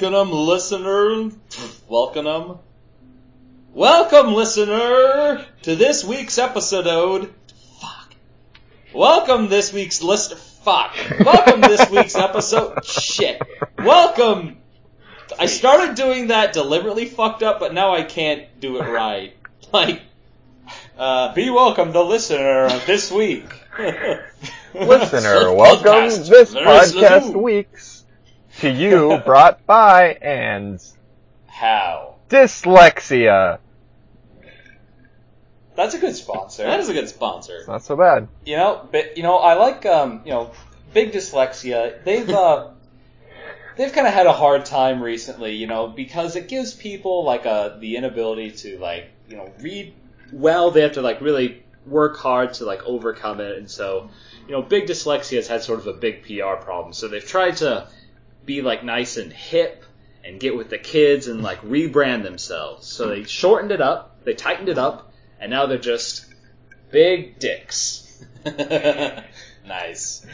Welcome, listener. Welcome. Welcome, listener, to this week's episode. Fuck. Welcome this week's list. Fuck. Welcome this week's episode. Shit. Welcome. I started doing that deliberately fucked up, but now I can't do it right. Like, uh, Be welcome, the listener of this week. Listener, welcome Podcast. this There's podcast weeks to you brought by and How? dyslexia. That's a good sponsor. that is a good sponsor. It's not so bad. You know, but you know, I like um, you know, big dyslexia. They've uh, they've kind of had a hard time recently, you know, because it gives people like a the inability to like you know read well. They have to like really work hard to like overcome it, and so you know, big dyslexia has had sort of a big PR problem. So they've tried to be like nice and hip and get with the kids and like rebrand themselves. So they shortened it up, they tightened it up, and now they're just big dicks. nice.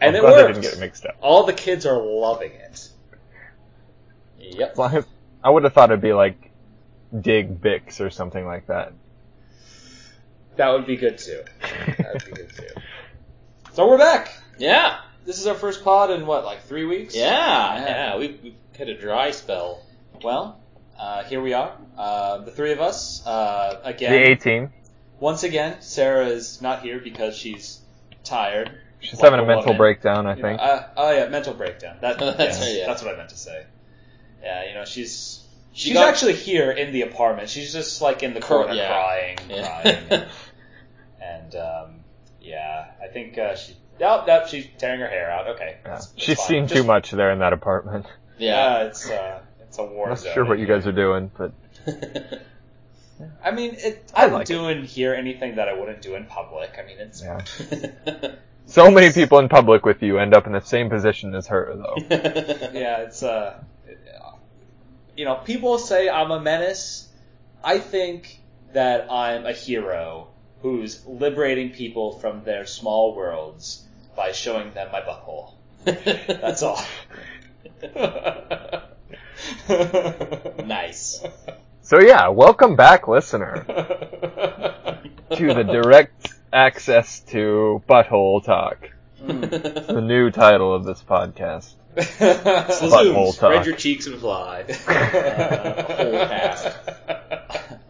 And I'm it glad they worked. didn't get it mixed up. All the kids are loving it. Yep. As long as- I would have thought it'd be like Dig Bix or something like that. That would be good too. That would be good too. So we're back. Yeah. This is our first pod in what, like three weeks? Yeah. Yeah. Yeah. We've, we've hit a dry spell. Well, uh, here we are, uh, the three of us. Uh, again, The 18. once again, Sarah is not here because she's tired. She's Like having a a mental woman. breakdown, I You know, think. uh, oh yeah, mental breakdown. That, That's yes, yeah. that's what I meant to say. Yeah, you know, she's She she's got- actually here in the apartment. She's just like in the Cor- corner yeah. crying, Yeah. crying. And um, yeah, I think uh, she. Oh, no, she's tearing her hair out. Okay, Yeah. that's- that's She's fine. seen Just- too much there in that apartment. Yeah, yeah. it's uh, it's a war I'm not zone. sure what you guys are doing, but I mean, it, I I'm like it. doing here anything that I wouldn't do in public. I mean, it's yeah. So many people in public with you end up in the same position as her, though. yeah, it's uh, you know, people say I'm a menace. I think that I'm a hero who's liberating people from their small worlds by showing them my butthole. That's all. nice. So yeah, welcome back, listener, to the direct access to butthole talk. The new title of this podcast. Butthole Spread talk. your cheeks and fly. Uh, whole cast.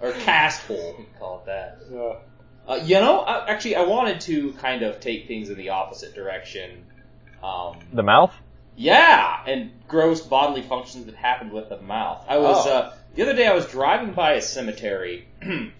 Or cast hole, we can call it that. Uh, you know, I, actually, I wanted to kind of take things in the opposite direction. Um, The mouth? yeah, and gross bodily functions that happened with the mouth. I was Oh. uh, the other day. I was driving by a cemetery,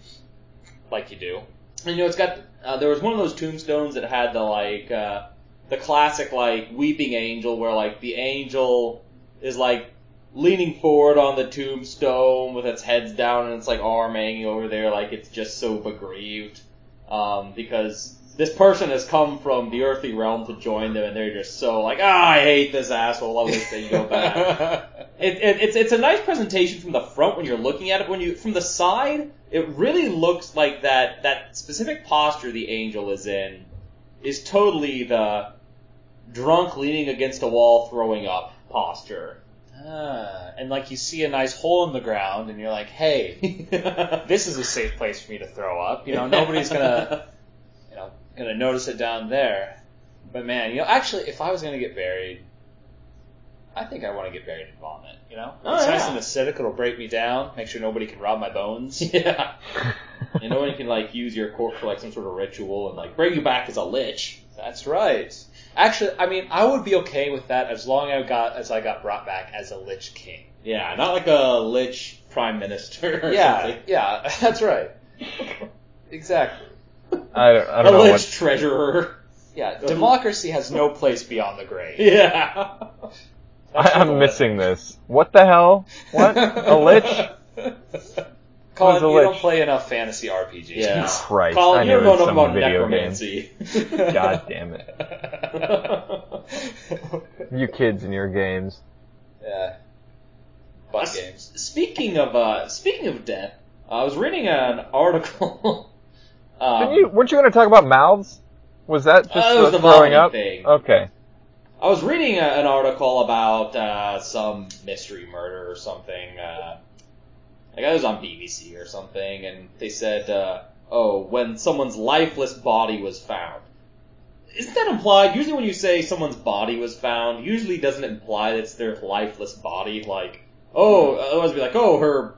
like you do, and you know, it's got uh, there was one of those tombstones that had the like uh, the classic like weeping angel, where like the angel is like leaning forward on the tombstone with its heads down and its like arm hanging over there, like it's just so begrieved um, because this person has come from the earthly realm to join them, and they're just so like, ah, I hate this asshole. I wish they'd go back. It, it, it's it's a nice presentation from the front when you're looking at it. When you from the side, it really looks like that that specific posture the angel is in is totally the drunk leaning against a wall throwing up posture. Ah, and like you see a nice hole in the ground, and you're like, "Hey, this is a safe place for me to throw up." You know, nobody's gonna, you know, gonna notice it down there. But man, you know, actually, if I was gonna get buried, I think I want to get buried in vomit. You know, Oh, it's nice and acidic. It'll break me down. Make sure nobody can rob my bones. yeah. And no one can like use your corpse for like some sort of ritual and like bring you back as a lich. That's right. Actually, I mean, I would be okay with that as long as I got as I got brought back as a Lich King. Yeah, not like a lich prime minister. Or Yeah, something. yeah, that's right. Exactly. I don't, I a don't know lich what. treasurer. Yeah, democracy has no place beyond the grave. Yeah. I, I'm missing this. What the hell? What? A lich? Colin, Who's a you don't play enough fantasy RPGs. Yeah. Christ, Colin, I you knew don't it was know some about video game. necromancy. God damn it. You kids and your games. yeah. Butt S- games. Speaking of uh, speaking of death, I was reading an article. um, Didn't you, weren't you going to talk about mouths? Was that just Uh, it was the the throwing vomiting up? thing. Okay. I was reading a, an article about uh, some mystery murder or something. Uh, like I was on BBC or something, and they said, uh, "Oh, when someone's lifeless body was found." Isn't that implied? Usually, when you say someone's body was found, usually doesn't it imply that it's their lifeless body. Like, oh, otherwise be like, oh, her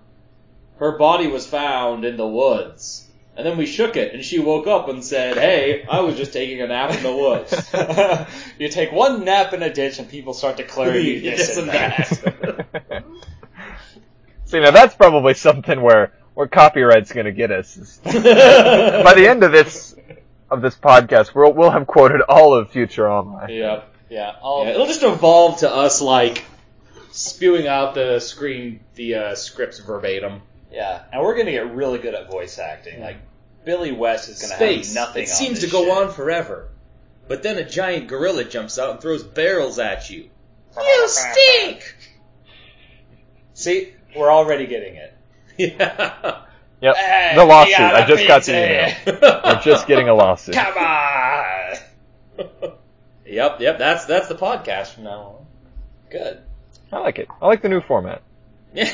her body was found in the woods. And then we shook it, and she woke up and said, "Hey, I was just taking a nap in the woods." you take one nap in a ditch, and people start declaring you this, This and that. that. See, now that's probably something where where copyright's going to get us. By the end of this of this podcast, we'll we'll have quoted all of Futurama. yep. yeah, all Yeah, it'll just evolve to us like spewing out the screen, the uh, scripts verbatim. Yeah, and we're gonna get really good at voice acting. Like Billy West is gonna Space. have nothing. it on seems this to go shit. on forever, but then a giant gorilla jumps out and throws barrels at you. You stink. See, we're already getting it. Yeah. Yep, Hey, the lawsuit. I just got the email. We're just getting a lawsuit. Come on. yep, yep. That's that's the podcast from now on. Good. I like it. I like the new format. Yeah.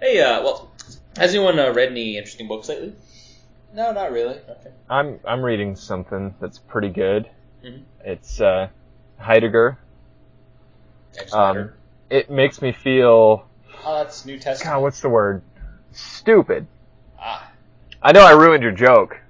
hey, uh, well, has anyone uh, read any interesting books lately? No, not really. Okay. I'm I'm reading something that's pretty good. Mhm. It's uh, Heidegger. Um, letter. it makes me feel Oh, that's New Testament. God, what's the word? Stupid. Ah, I know I ruined your joke.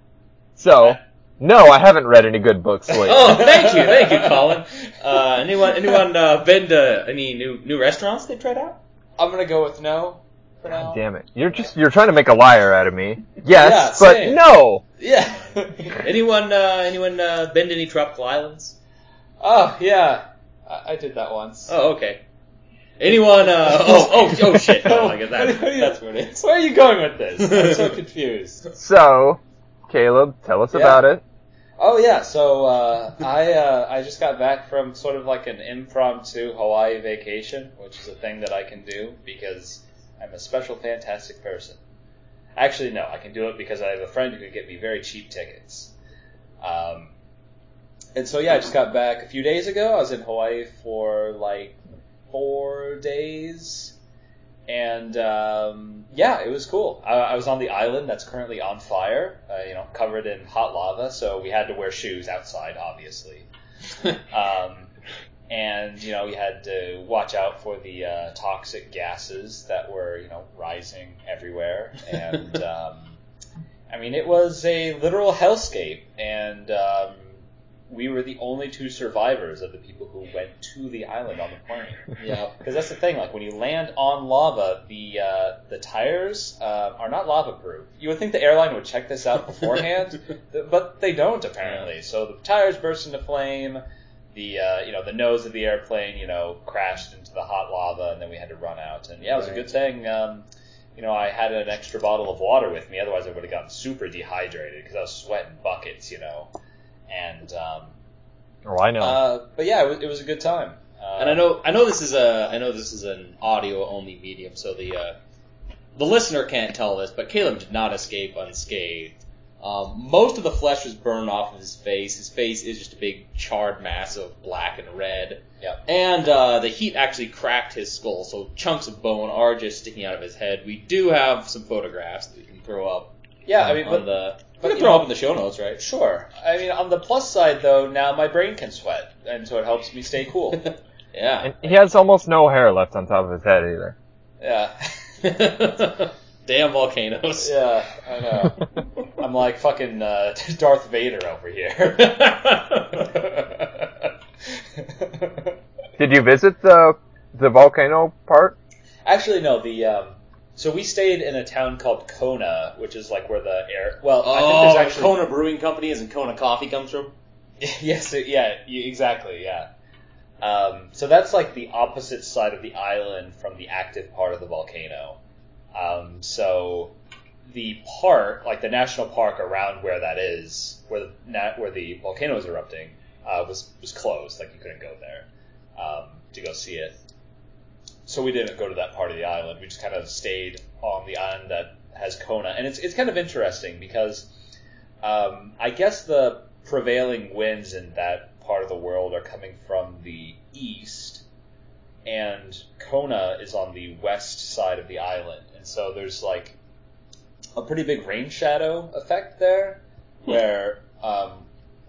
So, no, I haven't read any good books lately. Oh, thank you, thank you, Colin. Uh, anyone, anyone uh, been to any new new restaurants they tried out? I'm gonna go with no for now. God damn it. You're just you're trying to make a liar out of me. Yes, Yeah, but no. Yeah. Anyone, uh, anyone uh, been to any tropical islands? oh yeah, I, I did that once. Oh, okay. Anyone? Uh, oh, oh, oh, shit! No, I guess that, What are you- that's what it is. Where are you going with this? I'm so confused. So, Caleb, tell us Yeah. about it. Oh yeah, so uh, I uh, I just got back from sort of like an impromptu Hawaii vacation, which is a thing that I can do because I'm a special, fantastic person. Actually, no, I can do it because I have a friend who could get me very cheap tickets. Um, and so yeah, I just got back a few days ago. I was in Hawaii for like four days, and um, yeah, it was cool. I, I was on the island that's currently on fire, uh, you know, covered in hot lava. So we had to wear shoes outside, obviously. Um, and you know, we had to watch out for the uh, toxic gases that were, you know, rising everywhere. And um, I mean, it was a literal hellscape, and um, we were the only two survivors of the people who went to the island on the plane. Yeah. Because that's the thing, like when you land on lava, the uh, the tires uh, are not lava proof. You would think the airline would check this out beforehand, but they don't apparently. So the tires burst into flame. The uh, you know the nose of the airplane you know crashed into the hot lava, and then we had to run out. And yeah, it was a good thing. Um, you know, I had an extra bottle of water with me. Otherwise, I would have gotten super dehydrated because I was sweating buckets. You know, and um, Oh, I know. uh, but yeah, it was, it was a good time. Uh, And I know, I know this is a, I know this is an audio only medium, so the uh, the listener can't tell this, but Caleb did not escape unscathed. Um, most of the flesh was burned off of his face. His face is just a big charred mass of black and red. Yep. And uh, the heat actually cracked his skull, so chunks of bone are just sticking out of his head. We do have some photographs that we can throw up. Yeah, I mean, but the but, we can throw know- up in the show notes, right? Sure. I mean, on the plus side, though, now my brain can sweat, and so it helps me stay cool. yeah. and he has almost no hair left on top of his head either. yeah. Damn volcanoes. Yeah, I know. I'm like fucking uh, Darth Vader over here. Did you visit the the volcano part? Actually, no. The um, so we stayed in a town called Kona, which is like where the air. Well, I think Oh, there's actually Kona Brewing Company is and Kona Coffee comes from. yes, it- yeah, y- exactly, yeah. Um, so that's like the opposite side of the island from the active part of the volcano. Um, so the park, like the national park around where that is, where the na- where the volcano is erupting, uh, was was closed. Like you couldn't go there um, to go see it. So we didn't go to that part of the island. We just kind of stayed on the island that has Kona, and it's it's kind of interesting because um, I guess the prevailing winds in that part of the world are coming from the east, and Kona is on the west side of the island, and so there's like a pretty big rain shadow effect there, where um,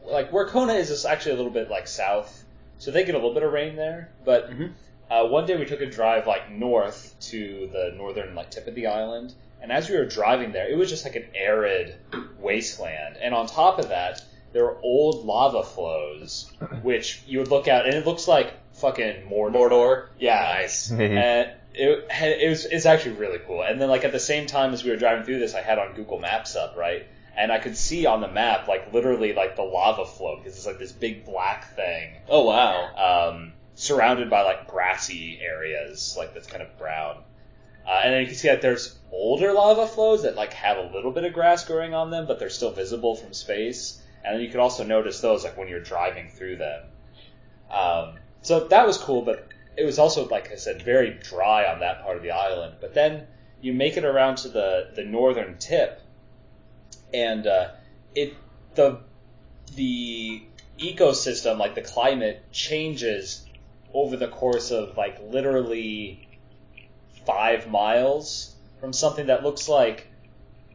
like where Kona is is actually a little bit like south, so they get a little bit of rain there. But Mhm. Uh, one day we took a drive like north to the northern like tip of the island, and as we were driving there, it was just like an arid wasteland, and on top of that, there were old lava flows, which you would look at, and it looks like fucking Mordor. Mordor. Yeah, Nice. and it had, it was it's actually really cool. And then like at the same time as we were driving through this, I had on Google Maps up right, and I could see on the map like literally like the lava flow because it's like this big black thing Oh wow. um, surrounded by like grassy areas like that's kind of brown. Uh, and then you can see that there's older lava flows that like have a little bit of grass growing on them, but they're still visible from space. And then you can also notice those like when you're driving through them. Um, so that was cool, but it was also like I said, very dry on that part of the island. But then you make it around to the the northern tip, and uh, it the the ecosystem, like the climate, changes over the course of like literally five miles from something that looks like,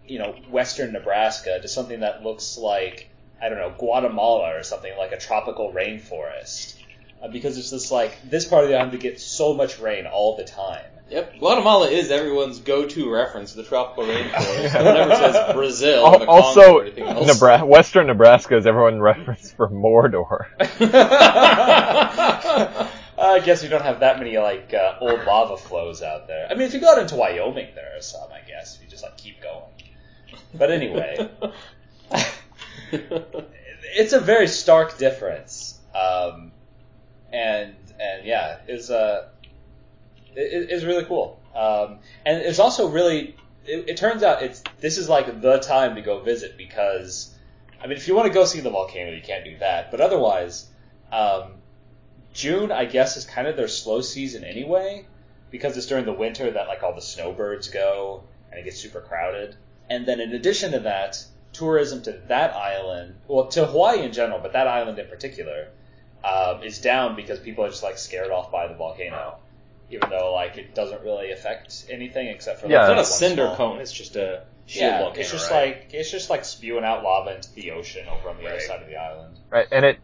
you know, western Nebraska to something that looks like, I don't know, Guatemala or something like a tropical rainforest. Uh, because it's just like, this part of the island gets so much rain all the time. Yep. Guatemala is everyone's go-to reference to the tropical rainforest. No one ever says Brazil or Al- the also, or else. Nebra- Western Nebraska is everyone reference for Mordor. I guess we don't have that many like uh, old lava flows out there. I mean, if you go out into Wyoming, there are some. I guess if you just like keep going. But anyway, it's a very stark difference. Um, and and yeah, it's uh, it, it's really cool. Um, and it's also really, it, it turns out it's this is like the time to go visit because, I mean, if you want to go see the volcano, you can't do that. But otherwise, um, June, I guess, is kind of their slow season anyway, because it's during the winter that like all the snowbirds go and it gets super crowded. And then in addition to that, tourism to that island, well, to Hawaii in general, but that island in particular, um, is down because people are just like scared off by the volcano, even though like it doesn't really affect anything except for like, Yeah. It's not a cinder small- cone. It's just a Yeah, volcano. it's just right? like it's just like spewing out lava into the ocean over on the other side of the island. right? And it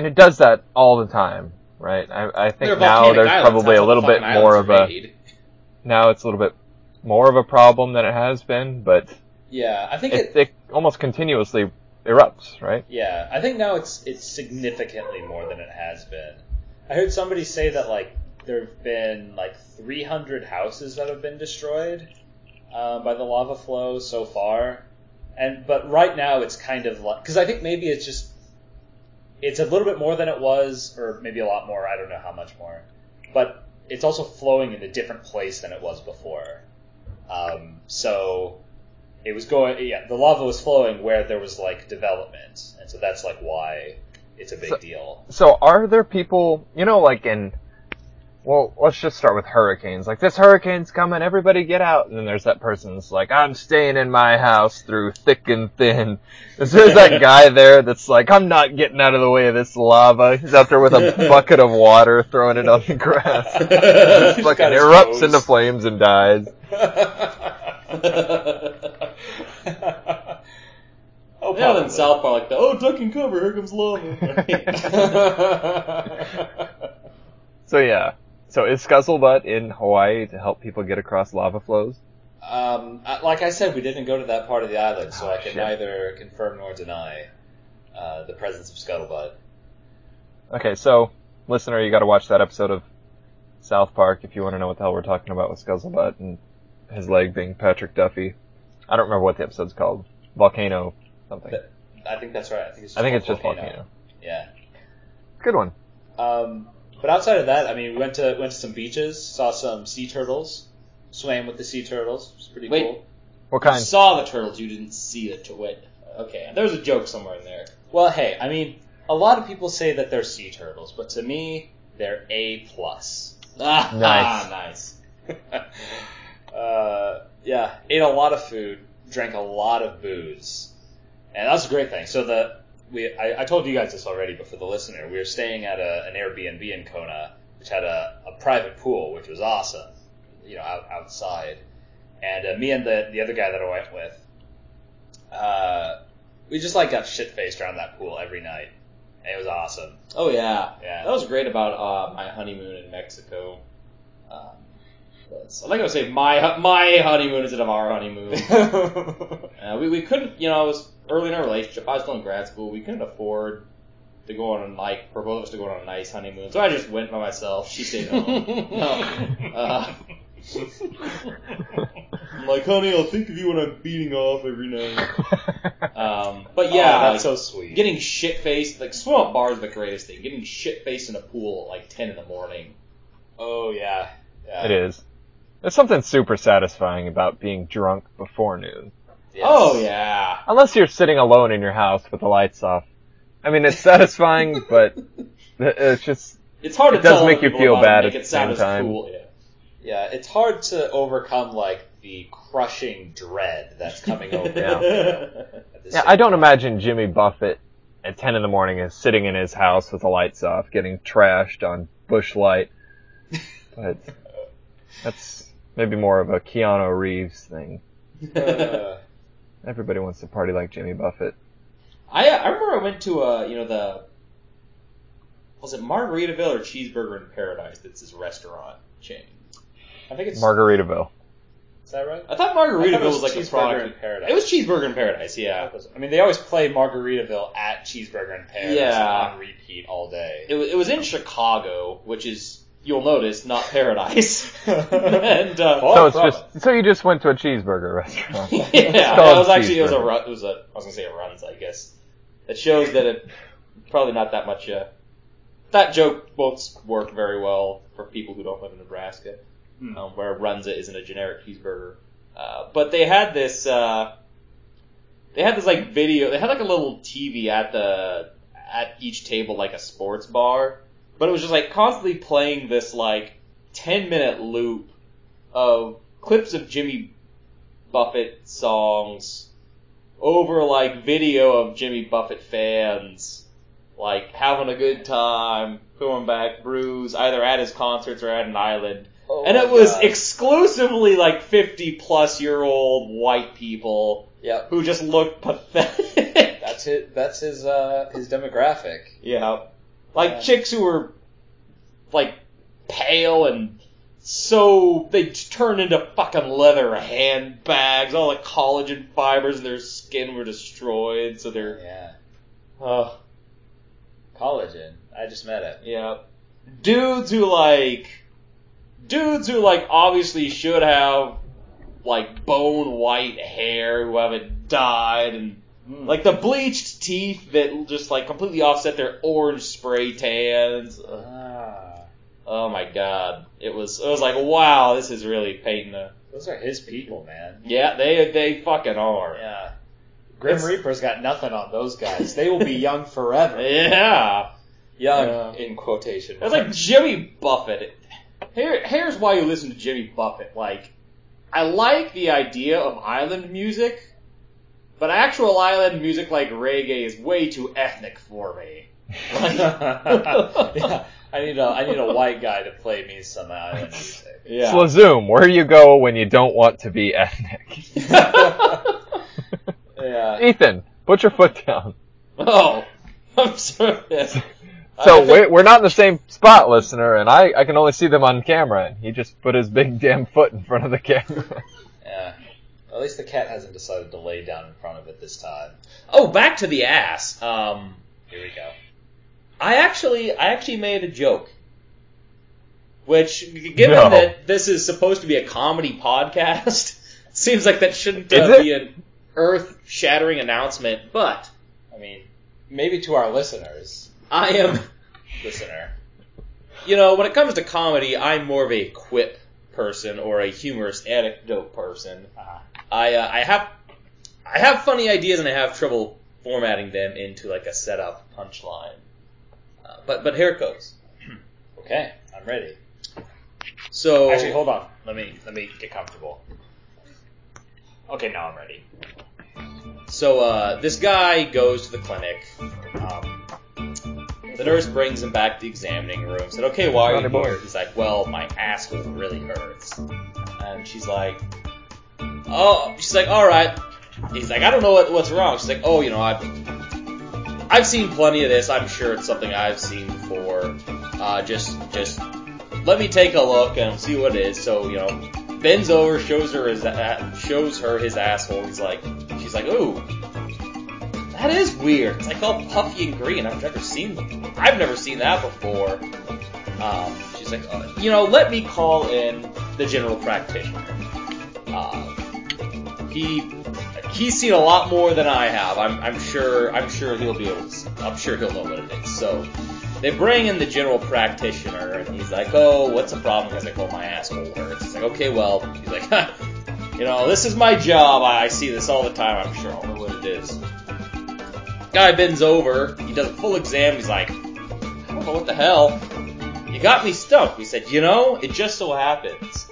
and it does that all the time, right? I, I think now there's islands, probably that's a little bit more of a made. now it's a little bit more of a problem than it has been, but Yeah, I think it, it. it almost continuously erupts, right? Yeah, I think now it's it's significantly more than it has been. I heard somebody say that like there have been like 300 houses that have been destroyed um, by the lava flow so far, and but right now it's kind of like because I think maybe it's just it's a little bit more than it was, or maybe a lot more. I don't know how much more, but it's also flowing in a different place than it was before. Um, so it was going, yeah, the lava was flowing where there was like development, and so that's like why it's a big So- deal. So are there people, you know, like in, well, let's just start with hurricanes. Like this hurricane's coming, everybody get out. And then there's that person's like, I'm staying in my house through thick and thin. There's there's that guy there that's like, I'm not getting out of the way of this lava. He's out there with a bucket of water, throwing it on the grass. He's Fucking erupts hose. into flames and dies. oh, Yeah, probably. then South Park like the oh duck and cover, here comes lava. So yeah. So is Scuzzlebutt in Hawaii to help people get across lava flows? Um, like I said, we didn't go to that part of the island, so Oh, I can shit. neither confirm nor deny uh, the presence of Scuzzlebutt. Okay, so listener, you got to watch that episode of South Park if you want to know what the hell we're talking about with Scuzzlebutt and his leg being Patrick Duffy. I don't remember what the episode's called. Volcano something. That- I think that's right. I think it's. Just I think it's just Volcano. Yeah. Good one. Um, but outside of that, I mean, we went to went to some beaches, saw some sea turtles, swam with the sea turtles, which was pretty Wait. cool. What You kind? saw the turtles, you didn't see the tur- Wait, okay. There was a joke somewhere in there. Well, hey, I mean, a lot of people say that they're sea turtles, but to me, they're A plus. Ah, Nice. nice. uh, yeah, ate a lot of food, drank a lot of booze, and that's a great thing. So the we I, I told you guys this already, but for the listener, we were staying at a, an Airbnb in Kona, which had a, a private pool, which was awesome. You know, out, outside, and uh, me and the the other guy that I went with, uh, we just like got shit faced around that pool every night. And it was awesome. Oh yeah, Yeah. That was great about uh, my honeymoon in Mexico. Um, was- I think I would say my my honeymoon instead of our honeymoon. Uh, we, we couldn't, you know, I was early in our relationship. I was still in grad school. We couldn't afford to go on like for both of us to go on a nice honeymoon. So I just went by myself. She stayed home. no. Uh, I'm like, honey, I'll think of you when I'm beating off every night. Um, but yeah, Oh, like, that's so sweet. getting shit faced, like swim up bars is the greatest thing. Getting shit faced in a pool at like 10 in the morning. oh yeah, yeah. It is. There's something super satisfying about being drunk before noon. Yes. Oh yeah. Unless you're sitting alone in your house with the lights off. I mean, it's satisfying, but it's just It's hard It to does tell make you feel bad at the same time. Cool. Yeah. Yeah, it's hard to overcome like the crushing dread that's coming over. Yeah. you Yeah, I don't time. imagine Jimmy Buffett at 10 in the morning is sitting in his house with the lights off, getting trashed on Busch Light. But that's maybe more of a Keanu Reeves thing. Uh, Everybody wants to party like Jimmy Buffett. I I remember I went to uh you know the was it Margaritaville or Cheeseburger in Paradise? That's his restaurant chain. I think it's Margaritaville. Is that right? I thought I Margaritaville thought was, was like a product. in Paradise. It was Cheeseburger in Paradise. Yeah. I mean, they always play Margaritaville at Cheeseburger in Paradise Yeah. on repeat all day. It was, it was in Chicago, which is you'll notice not Paradise. and uh, so it's just so you just went to a cheeseburger restaurant. yeah, It's that was actually it was a run, it was a I was gonna say it runs I guess. It shows that it probably not that much. Uh, that joke won't work very well for people who don't live in Nebraska, Hmm. um, where Runza isn't a generic cheeseburger. Uh, but they had this. Uh, they had this like video. They had like a little TV at the at each table, like a sports bar. But it was just like constantly playing this like ten minute loop of clips of Jimmy Buffett songs over like video of Jimmy Buffett fans like having a good time, throwing back brews either at his concerts or at an island. Oh and it was God. exclusively like 50 plus year old white people Yep. who just looked pathetic. That's his. That's his. Uh, his demographic. yeah. Like Yeah. chicks who were like pale and so they turned into fucking leather handbags. All the collagen fibers in their skin were destroyed, so they're Yeah. uh, Collagen. I just met it. yeah. Dudes who like dudes who like obviously should have like bone white hair who haven't dyed and Hmm. like the bleached teeth that just like completely offset their orange spray tans. Ah, Oh my god. It was it was like wow, this is really painting a those are his people, man. Yeah, they they fucking are. Yeah. Grim It's- Reaper's got nothing on those guys. They will be young forever. Yeah. Young in quotation. It's like. Jimmy Buffett. Here, here's why you listen to Jimmy Buffett. Like, I like the idea of island music, but actual island music like reggae is way too ethnic for me. Like, yeah, I need a I need a white guy to play me some island music. yeah. Slazoom, where do you go when you don't want to be ethnic? Yeah. Ethan, put your foot down. oh, I'm sorry. Yes. So think- we're, we're not in the same spot, listener, and I, I can only see them on camera. And he just put his big damn foot in front of the camera. Yeah. At least the cat hasn't decided to lay down in front of it this time. Oh, back to the ass. Um, Here we go. I actually, I actually made a joke. Which, given No. that this is supposed to be a comedy podcast, seems like that shouldn't uh, it? be an earth-shattering announcement. But I mean, maybe to our listeners, I am, listener. you know, when it comes to comedy, I'm more of a quip person or a humorous anecdote person. Uh, I, uh, I have, I have funny ideas and I have trouble formatting them into like a setup punchline. Uh, but but here it goes. okay, I'm ready. So Actually, hold on. Let me let me get comfortable. Okay, now I'm ready. So uh, this guy goes to the clinic. Um, the nurse brings him back to the examining room. Said, "Okay, why are you here?" He's like, "Well, my asshole really hurts." And she's like, "Oh," she's like, "All right." He's like, "I don't know what, what's wrong." She's like, "Oh, you know, I've I've seen plenty of this. I'm sure it's something I've seen before. Uh, just just let me take a look and see what it is." So you know, bends over, shows her his shows her his asshole. He's like, she's like, "Ooh." That is weird. It's like all puffy and green. I've never seen I've never seen that before. Um, she's like, uh, you know, let me call in the general practitioner. Uh, he he's seen a lot more than I have. I'm, I'm sure I'm sure he'll be able. To, I'm sure he'll know what it is. So they bring in the general practitioner, and he's like, "Oh, what's the problem?" He's like, "Well, my asshole hurts." He's like, "Okay, well," he's like, "You know, this is my job. I, I see this all the time. I'm sure I'll know what it is." Guy bends over. He does a full exam. He's like, "I don't know what the hell." You got me stumped. He said, "You know, it just so happens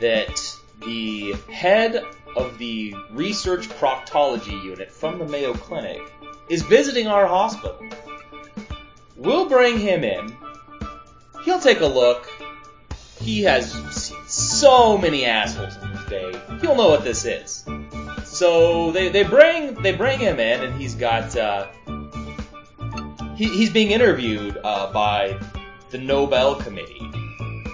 that the head of the research proctology unit from the Mayo Clinic is visiting our hospital. We'll bring him in. He'll take a look. He has seen so many assholes in his day. He'll know what this is. So they, they bring they bring him in, and he's got uh, he, he's being interviewed uh, by the Nobel Committee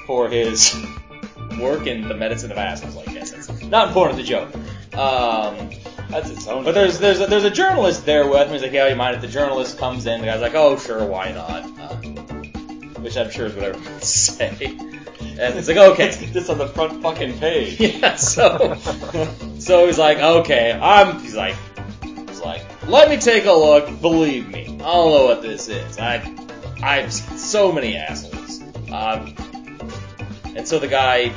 for his work in the medicine of assholes. I guess not important. The joke. Um, That's its own. but there's there's a, there's a journalist there with him. He's like, yeah, you mind if the journalist comes in? The guy's like, oh, sure, why not? Uh, which I'm sure is what everyone would say. And it's like, okay, Let's get this on the front fucking page. yeah. So so he's like, okay, I'm. He's like, he's like, let me take a look. Believe me, I don't know what this is. I I've seen so many assholes. Um, and so the guy.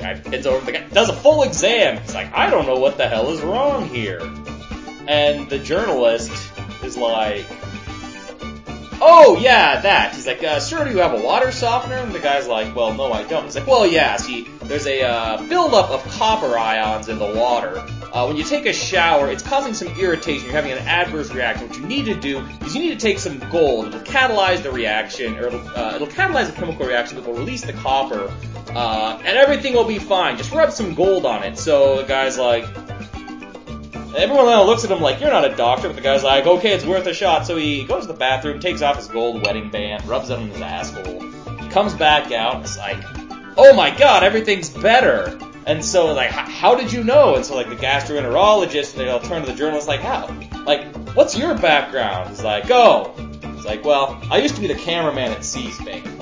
The guy bends over, the guy does a full exam. He's like, I don't know what the hell is wrong here. And the journalist is like, Oh yeah, that. He's like, uh, sir, do you have a water softener? And the guy's like, well, no, I don't. He's like, well, yeah. See, there's a uh, buildup of copper ions in the water. Uh, when you take a shower, it's causing some irritation. You're having an adverse reaction. What you need to do is you need to take some gold. It'll catalyze the reaction, or it'll, uh, it'll catalyze a chemical reaction that will release the copper, uh, and everything will be fine. Just rub some gold on it. So the guy's like, Everyone looks at him like, you're not a doctor, but the guy's like, okay, it's worth a shot. So he goes to the bathroom, takes off his gold wedding band, rubs it on his asshole, comes back out, and it's like, oh my god, everything's better. And so, like, how did you know? And so, like, the gastroenterologist, they'll turn to the journalist, like, how? Like, what's your background? He's like, oh. He's like, well, I used to be the cameraman at C-SPAN.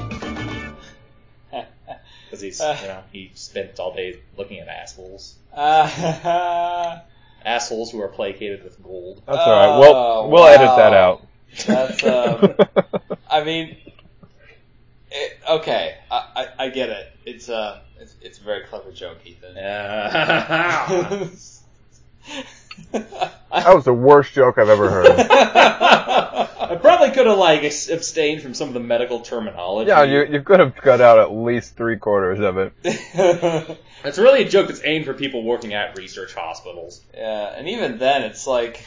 Because he's, you know, he spent all day looking at assholes. Uh, Assholes who are placated with gold. That's alright. We'll, Oh, we'll edit that out. That's, um, I mean, it, okay, I, I, I get it. It's a, it's, it's a very clever joke, Ethan. Yeah. That was the worst joke I've ever heard. I probably could have like abstained from some of the medical terminology. Yeah, you, you could have cut out at least three quarters of it. It's really a joke that's aimed for people working at research hospitals. yeah, and even then, it's like,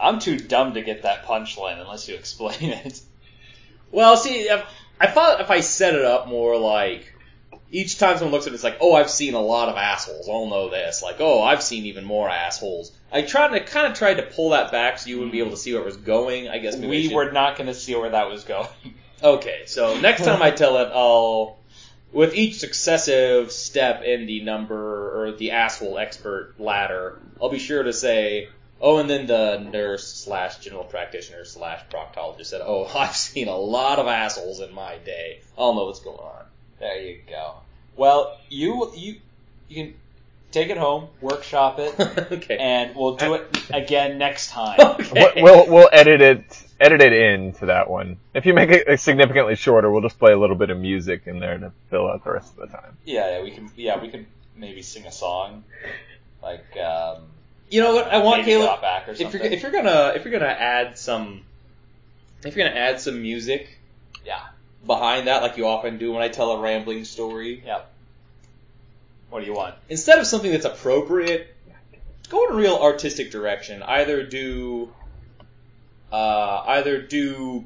I'm too dumb to get that punchline unless you explain it. Well, see, if, I thought if I set it up more like each time someone looks at it, it's like, oh, I've seen a lot of assholes. I'll know this. Like, oh, I've seen even more assholes. I tried to kind of tried to pull that back so you wouldn't be able to see where it was going. I guess maybe I We should- were not going to see where that was going. Okay, so next time I tell it, I'll, with each successive step in the number or the asshole expert ladder, I'll be sure to say, oh, and then the nurse slash general practitioner slash proctologist said, oh, I've seen a lot of assholes in my day. I'll know what's going on. There you go. Well, you you you can take it home, workshop it, okay. and we'll do it again next time. okay. We'll, we'll edit it, edit it into that one. If you make it significantly shorter, we'll just play a little bit of music in there to fill out the rest of the time. Yeah, yeah, we can. Yeah, we can maybe sing a song, like um, You know what? I want Caleb. Back or if you're if you're gonna if you're gonna add some if you're gonna add some music yeah, behind that like you often do when I tell a rambling story yeah. What do you want? instead of something that's appropriate go in a real artistic direction. Either do, uh, either do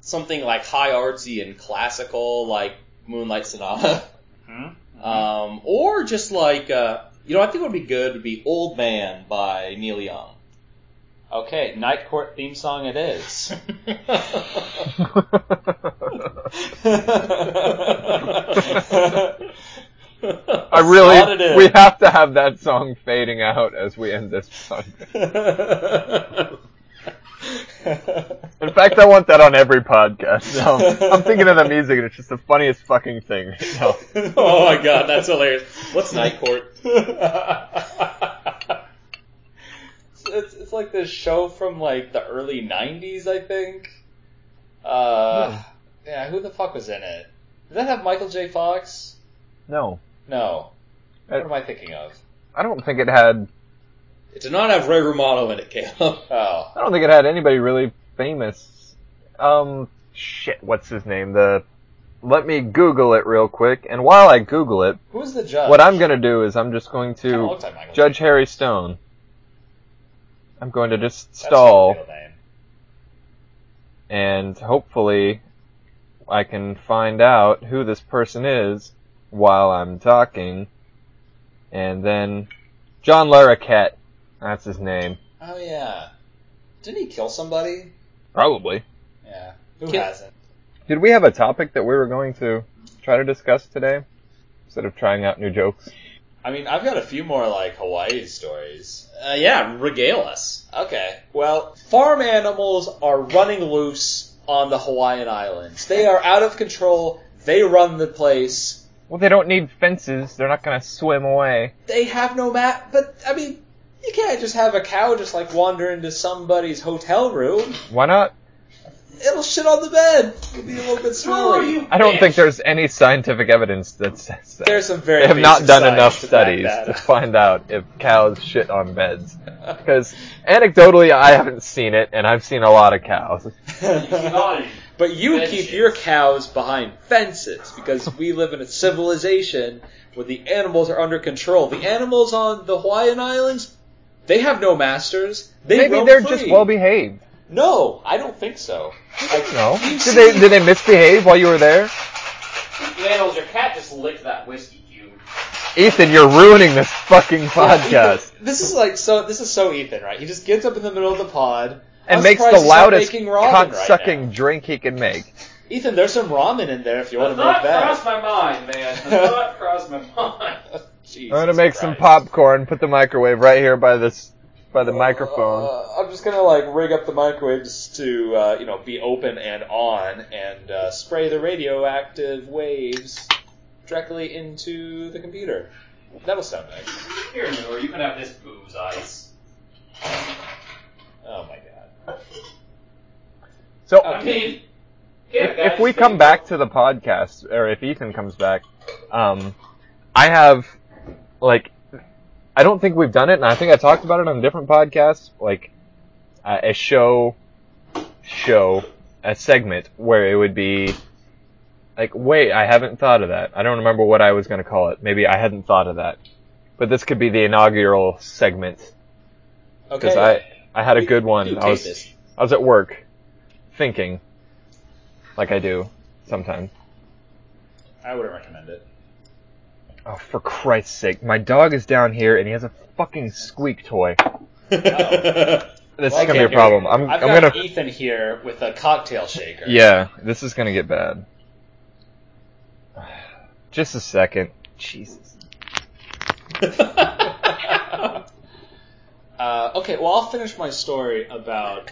something like high artsy and classical, like Moonlight Sonata, Hmm? um, or just like, uh, you know, I think what would be good would be Old Man by Neil Young. Okay, Night Court theme song it is. I really, Slot it in. we have to have that song fading out as we end this podcast. In fact, I want that on every podcast. Now, I'm thinking of the music, and it's just the funniest fucking thing. right now. oh my god, that's hilarious. What's Night Court? it's, it's like this show from like the early '90s, I think. Uh, yeah, who the fuck was in it? Did that have Michael J. Fox? No, No. Uh, What am I thinking of? I don't think it had. It did not have Ray Romano in it, Caleb. Oh, I don't think it had anybody really famous. Um, shit, what's his name? The. Let me Google it real quick, and while I Google it, who's the judge? what I'm gonna do is I'm just going Kinda to looks like Michael Judge J. Harry Stone. I'm going to just That's stall. his real name. and hopefully I can find out who this person is while I'm talking. And then John Larroquette, that's his name. Oh yeah. Didn't he kill somebody? Probably. Yeah. Who Kill- hasn't? Did we have a topic that we were going to try to discuss today? Instead of trying out new jokes? I mean, I've got a few more like Hawaii stories. Uh, yeah, regale us. Okay. Well, farm animals are running loose on the Hawaiian Islands. They are out of control. They run the place. Well, they don't need fences. They're not gonna swim away. They have no mat, but I mean, you can't just have a cow just like wander into somebody's hotel room. Why not? It'll shit on the bed. It'll be a little bit smelly. I don't think there's any scientific evidence that says that. There's some very they have not done enough to studies that to find out if cows shit on beds. Because anecdotally, I haven't seen it, and I've seen a lot of cows. But you Fences. keep your cows behind fences because we live in a civilization where the animals are under control. The animals on the Hawaiian Islands, they have no masters. They Maybe they're free. just well behaved. No, I don't think so. Like, No, you did see- they did they misbehave while you were there? The Animals, your cat just licked that whiskey cube. Ethan, you're ruining this fucking Yeah, podcast Ethan, this is like so. This is so Ethan, right? He just gets up in the middle of the pod and I'm makes the loudest cock sucking now. drink he can make. Ethan, there's some ramen in there if you The want to make thought crossed that. my mind, man. The thought crossed my mind. Jesus I'm gonna make some popcorn. Put the microwave right here by this by the microphone. Uh, I'm just gonna like rig up the microwave to uh, you know be open and on and uh, spray the radioactive waves directly into the computer. That'll sound nice. Here, Noor, you can have this booze ice. Oh my god. So I mean, if, if we come back to the podcast, or if Ethan comes back, um, I have, like, I don't think we've done it, and I think I talked about it on different podcast, like, uh, a show, show, a segment where it would be, like, wait, I haven't thought of that. I don't remember what I was going to call it. Maybe I hadn't thought of that. But this could be the inaugural segment, Okay. because I, I had a good one. I was, this. I was at work, thinking, like I do sometimes. I wouldn't recommend it. Oh, for Christ's sake. My dog is down here and he has a fucking squeak toy. This Well, is gonna be a problem. I'm, I've I'm got gonna. Ethan here with a cocktail shaker. Yeah, this is gonna get bad. Just a second. Jesus. Uh, okay, well, I'll finish my story about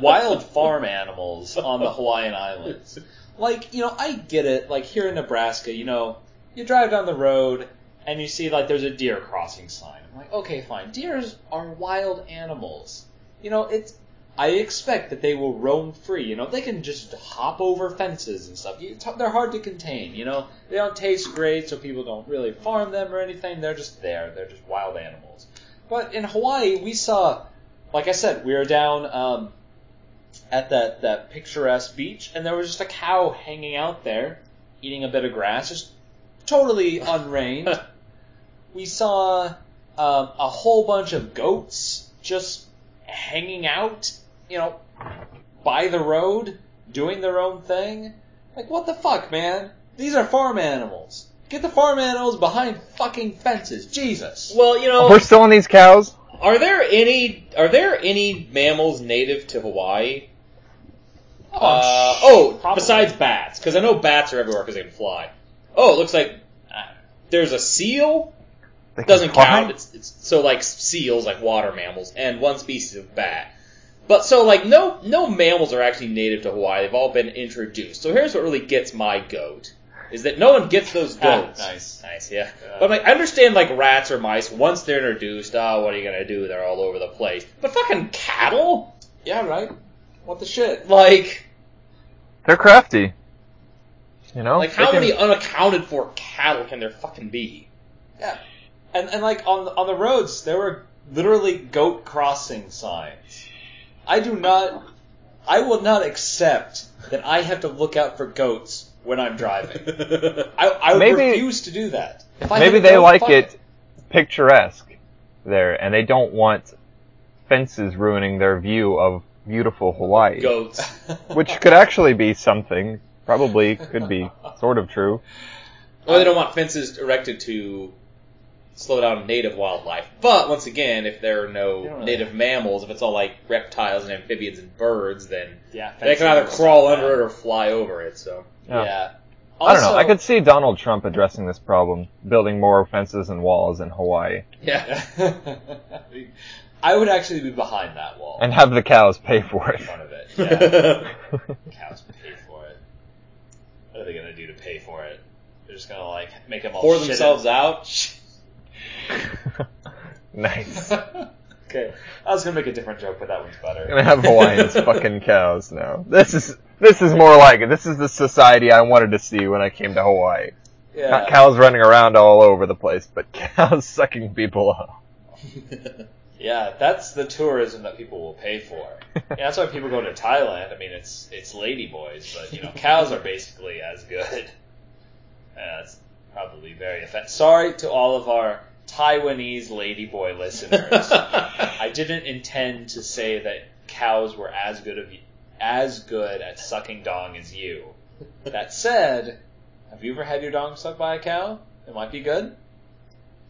wild farm animals on the Hawaiian Islands. Like, you know, I get it. Like, here in Nebraska, you know, you drive down the road and you see, like, there's a deer crossing sign. I'm like, okay, fine. Deers are wild animals. You know, it's. I expect that they will roam free. You know, they can just hop over fences and stuff. They're hard to contain. You know, they don't taste great, so people don't really farm them or anything. They're just there. They're just wild animals. But in Hawaii, we saw, like I said, we were down um, at that, that picturesque beach, and there was just a cow hanging out there, eating a bit of grass, just totally unreined. we saw um, a whole bunch of goats just hanging out, you know, by the road, doing their own thing. Like, what the fuck, man? These are farm animals. Get the farm animals behind fucking fences. Jesus. Well, you know, We're still on these cows. are there any are there any mammals native to Hawaii? Uh, sh- oh, probably. besides bats, because I know bats are everywhere because they can fly. Oh, it looks like uh, there's a seal. They can Doesn't fly? count. It's, it's so like seals, like water mammals, and one species of bat. But so like no no mammals are actually native to Hawaii. They've all been introduced. So here's what really gets my goat is that no one gets those goats. nice. nice, yeah. Yeah. But like I understand like rats or mice once they're introduced. Oh, what are you gonna do? They're all over the place. But fucking cattle, Yeah, right? What the shit? like They're crafty. You know? like how can- many unaccounted for cattle can there fucking be? Yeah. And, and like on, on the roads, there were literally goat crossing signs. I do not, I will not accept that I have to look out for goats when I'm driving. I, I would Maybe- refuse to do that. If I Maybe they goat, like fuck it picturesque there, and they don't want fences ruining their view of beautiful Hawaii. Goats. Which could actually be something. Probably could be sort of true. Well, they don't want fences erected to slow down native wildlife. But once again, if there are no really- native mammals, if it's all like reptiles and amphibians and birds, then Yeah, they can either crawl under it or fly over it. So Yeah. Yeah. I don't know. I could see Donald Trump addressing this problem, building more fences and walls in Hawaii, yeah, I would actually be behind that wall. and have the cows pay for in it. front of it. Yeah. Cows pay for it. What are they gonna do to pay for it? They're just gonna like make them all pour shit themselves in- out. nice. okay, I was gonna make a different joke, but that one's better. gonna have Hawaiians fucking cows now. This is this is more like it. This is the society I wanted to see when I came to Hawaii. Yeah. Not cows running around all over the place, but cows sucking people up. Yeah, that's the tourism that people will pay for. Yeah, that's why people go to Thailand. I mean, it's it's ladyboys, but you know, cows are basically as good. Yeah, that's probably very offensive. Sorry to all of our Taiwanese ladyboy listeners. I didn't intend to say that cows were as good of as good at sucking dong as you. That said, have you ever had your dong sucked by a cow? It might be good.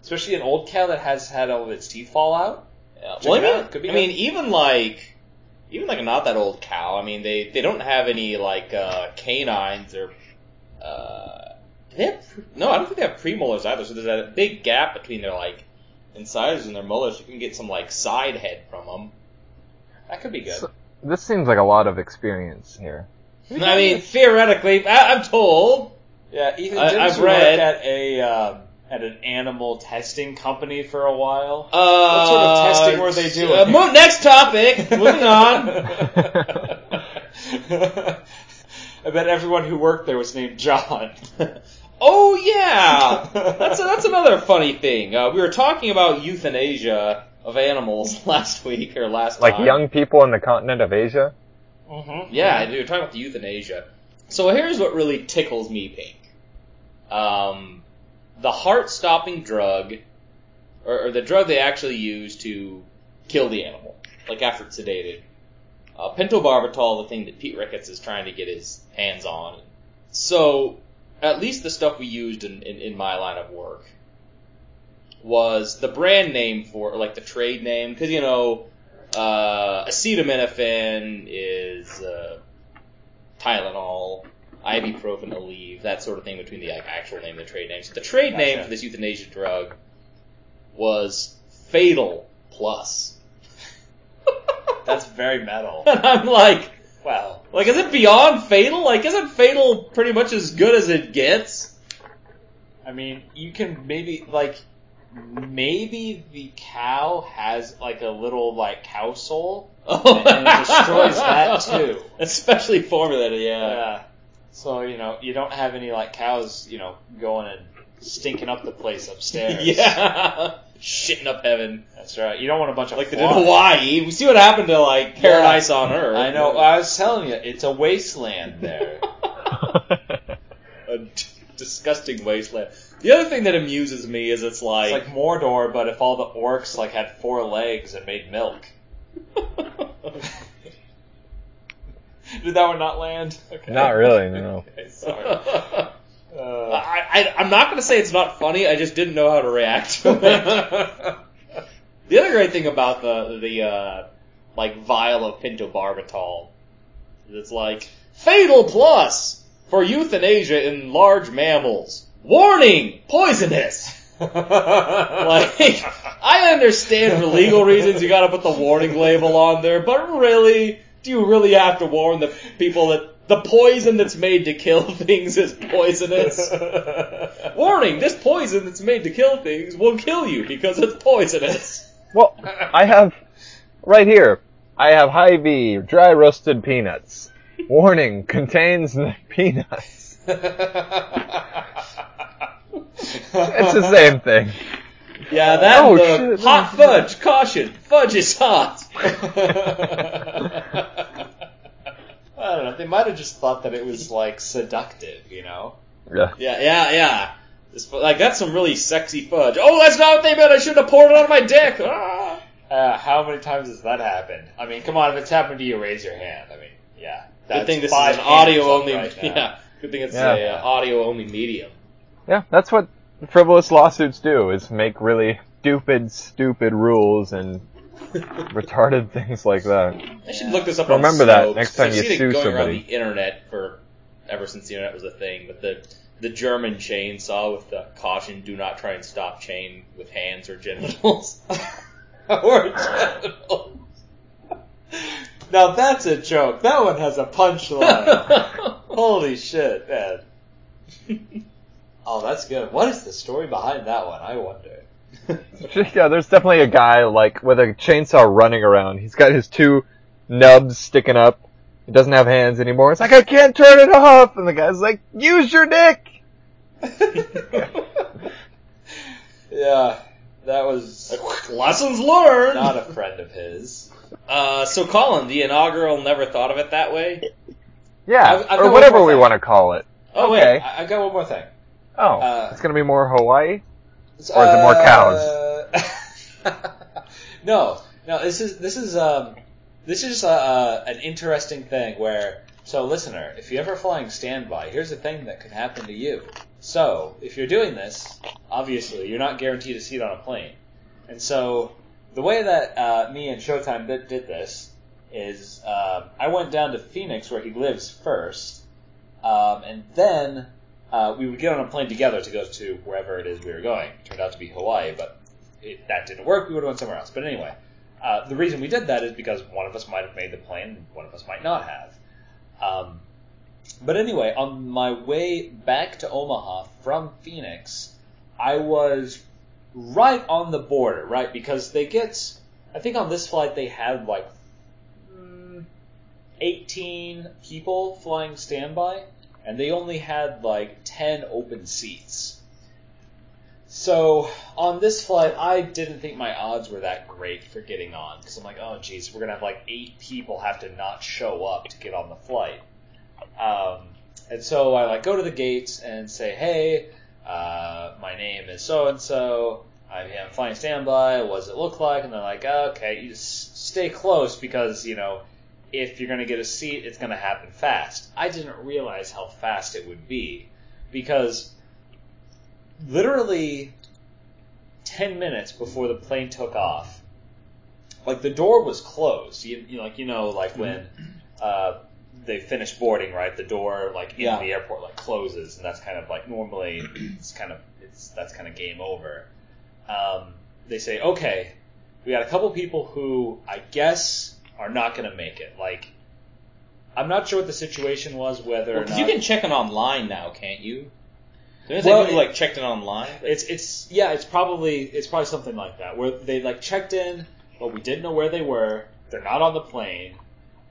Especially an old cow that has had all of its teeth fall out. Yeah. Check Well, I mean, out. Could be I good. mean, even like, even like a not that old cow. I mean, they they don't have any like uh, canines or. Uh, they have, no, I don't think they have premolars either. So there's a big gap between their like incisors and their molars. You can get some like side head from them. That could be good. So- This seems like a lot of experience here. I mean, theoretically, I, I'm told. Yeah, Ethan, I- didn't I've read- work at a um, at an animal testing company for a while? Uh, What sort of testing were they doing? Uh, mo- next topic. Moving on. I bet everyone who worked there was named John. Oh yeah, that's that's another funny thing. Uh, we were talking about euthanasia of animals last week or last week. Like time. young people in the continent of Asia. mm-hmm. Yeah, we were talking about the euthanasia. So here's what really tickles me pink. Um, the heart-stopping drug, or, or the drug they actually use to kill the animal, like after it's sedated. Uh, pentobarbital, the thing that Pete Ricketts is trying to get his hands on. So, at least the stuff we used in, in, in my line of work was the brand name for, like the trade name, because you know, uh, acetaminophen is uh, Tylenol, ibuprofen, Aleve, that sort of thing between the like, actual name and the trade name. So the trade name for this euthanasia drug was Fatal Plus. That's very metal. and I'm like, Well, like, is it beyond Fatal? Like, isn't Fatal pretty much as good as it gets? I mean, you can maybe like maybe the cow has like a little like cow soul, Oh. and it destroys that too. Especially formulated, yeah. Yeah. So you know you don't have any like cows you know going and stinking up the place upstairs. Yeah. Shitting up heaven. That's right. You don't want a bunch of Like they did in. Hawaii. We see what happened to, like, Paradise on Earth. I know. I was telling you, it's a wasteland there. a d- disgusting wasteland. The other thing that amuses me is it's like, It's like Mordor, but if all the orcs like had four legs and made milk. Did that one not land? Okay. Not really, no. Okay, sorry. I, Uh, I, I'm not going to say it's not funny. I just didn't know how to react to it. the other great thing about the the uh, like vial of pentobarbital is it's like fatal plus for euthanasia in large mammals. Warning, poisonous. Like, I understand for legal reasons you gotta put the warning label on there, but really, do you really have to warn the people that the poison that's made to kill things is poisonous? Warning, this poison that's made to kill things will kill you because it's poisonous. Well, I have right here. I have Hy-Vee dry roasted peanuts. Warning contains peanuts. It's the same thing. Yeah, that Oh, the shit. hot fudge. Caution, fudge is hot. I don't know. They might have just thought that it was like seductive, you know? Yeah. Yeah, yeah, yeah. This, like that's some really sexy fudge. Oh, that's not what they meant. I should have poured it on my dick. Ah. Uh, how many times has that happened? I mean, come on, if it's happened to you, raise your hand. I mean, yeah. Good thing this is an audio only. right yeah. Good thing it's Yeah. a uh, audio only medium. Yeah, that's what frivolous lawsuits do, is make really stupid, stupid rules and retarded things like that. I should look this up. Remember on that next time I've you seen it going around the internet for ever since the internet was a thing. But the the German chainsaw with the caution: do not try and stop chain with hands or genitals. or genitals. Now that's a joke. That one has a punchline. Holy shit, man. Oh, that's good. What is the story behind that one? I wonder. Yeah, there's definitely a guy like with a chainsaw running around. He's got his two nubs sticking up. He doesn't have hands anymore. It's like I can't turn it off, and the guy's like, "Use your dick." Yeah, that was Lessons learned. not a friend of his. Uh, so, Colin, the inaugural never thought of it that way. Yeah, I've- I've or whatever we thing. want to call it. Oh Okay. wait, I, I got one more thing. Oh, Uh, it's gonna be more Hawaii. Or is it more cows? no, no. This is this is um this is uh, uh, an interesting thing where so listener, if you're ever flying standby, here's a thing that could happen to you. So if you're doing this, obviously you're not guaranteed a seat on a plane, and so the way that uh, me and Showtime did, did this is um, I went down to Phoenix where he lives first, um, and then uh, we would get on a plane together to go to wherever it is we were going. It turned out to be Hawaii, but it, that didn't work. We would have went somewhere else. But anyway, uh, the reason we did that is because one of us might have made the plane, and one of us might not have. Um, but anyway, on my way back to Omaha from Phoenix, I was right on the border, right? Because they get, I think on this flight they had like mm, 18 people flying standby, and they only had like 10 open seats. So on this flight, I didn't think my odds were that great for getting on because I'm like, oh geez, we're gonna have like eight people have to not show up to get on the flight. Um, and so I like go to the gates and say, hey, uh, my name is so and so. I'm flying standby. What does it look like? And they're like, okay, you just stay close because you know if you're gonna get a seat, it's gonna happen fast. I didn't realize how fast it would be because literally 10 minutes before the plane took off, like the door was closed. You, you like you know like when uh, they finish boarding, right? The door like in Yeah. the airport like closes, and that's kind of like normally it's kind of it's that's kind of game over. Um, they say, okay, we got a couple people who I guess are not going to make it. Like, I'm not sure what the situation was, whether Well, or not you can check it online now, can't you? Don't Well, people like checked it online? It's it's yeah, it's probably it's probably something like that where they like checked in, but we didn't know where they were. They're not on the plane,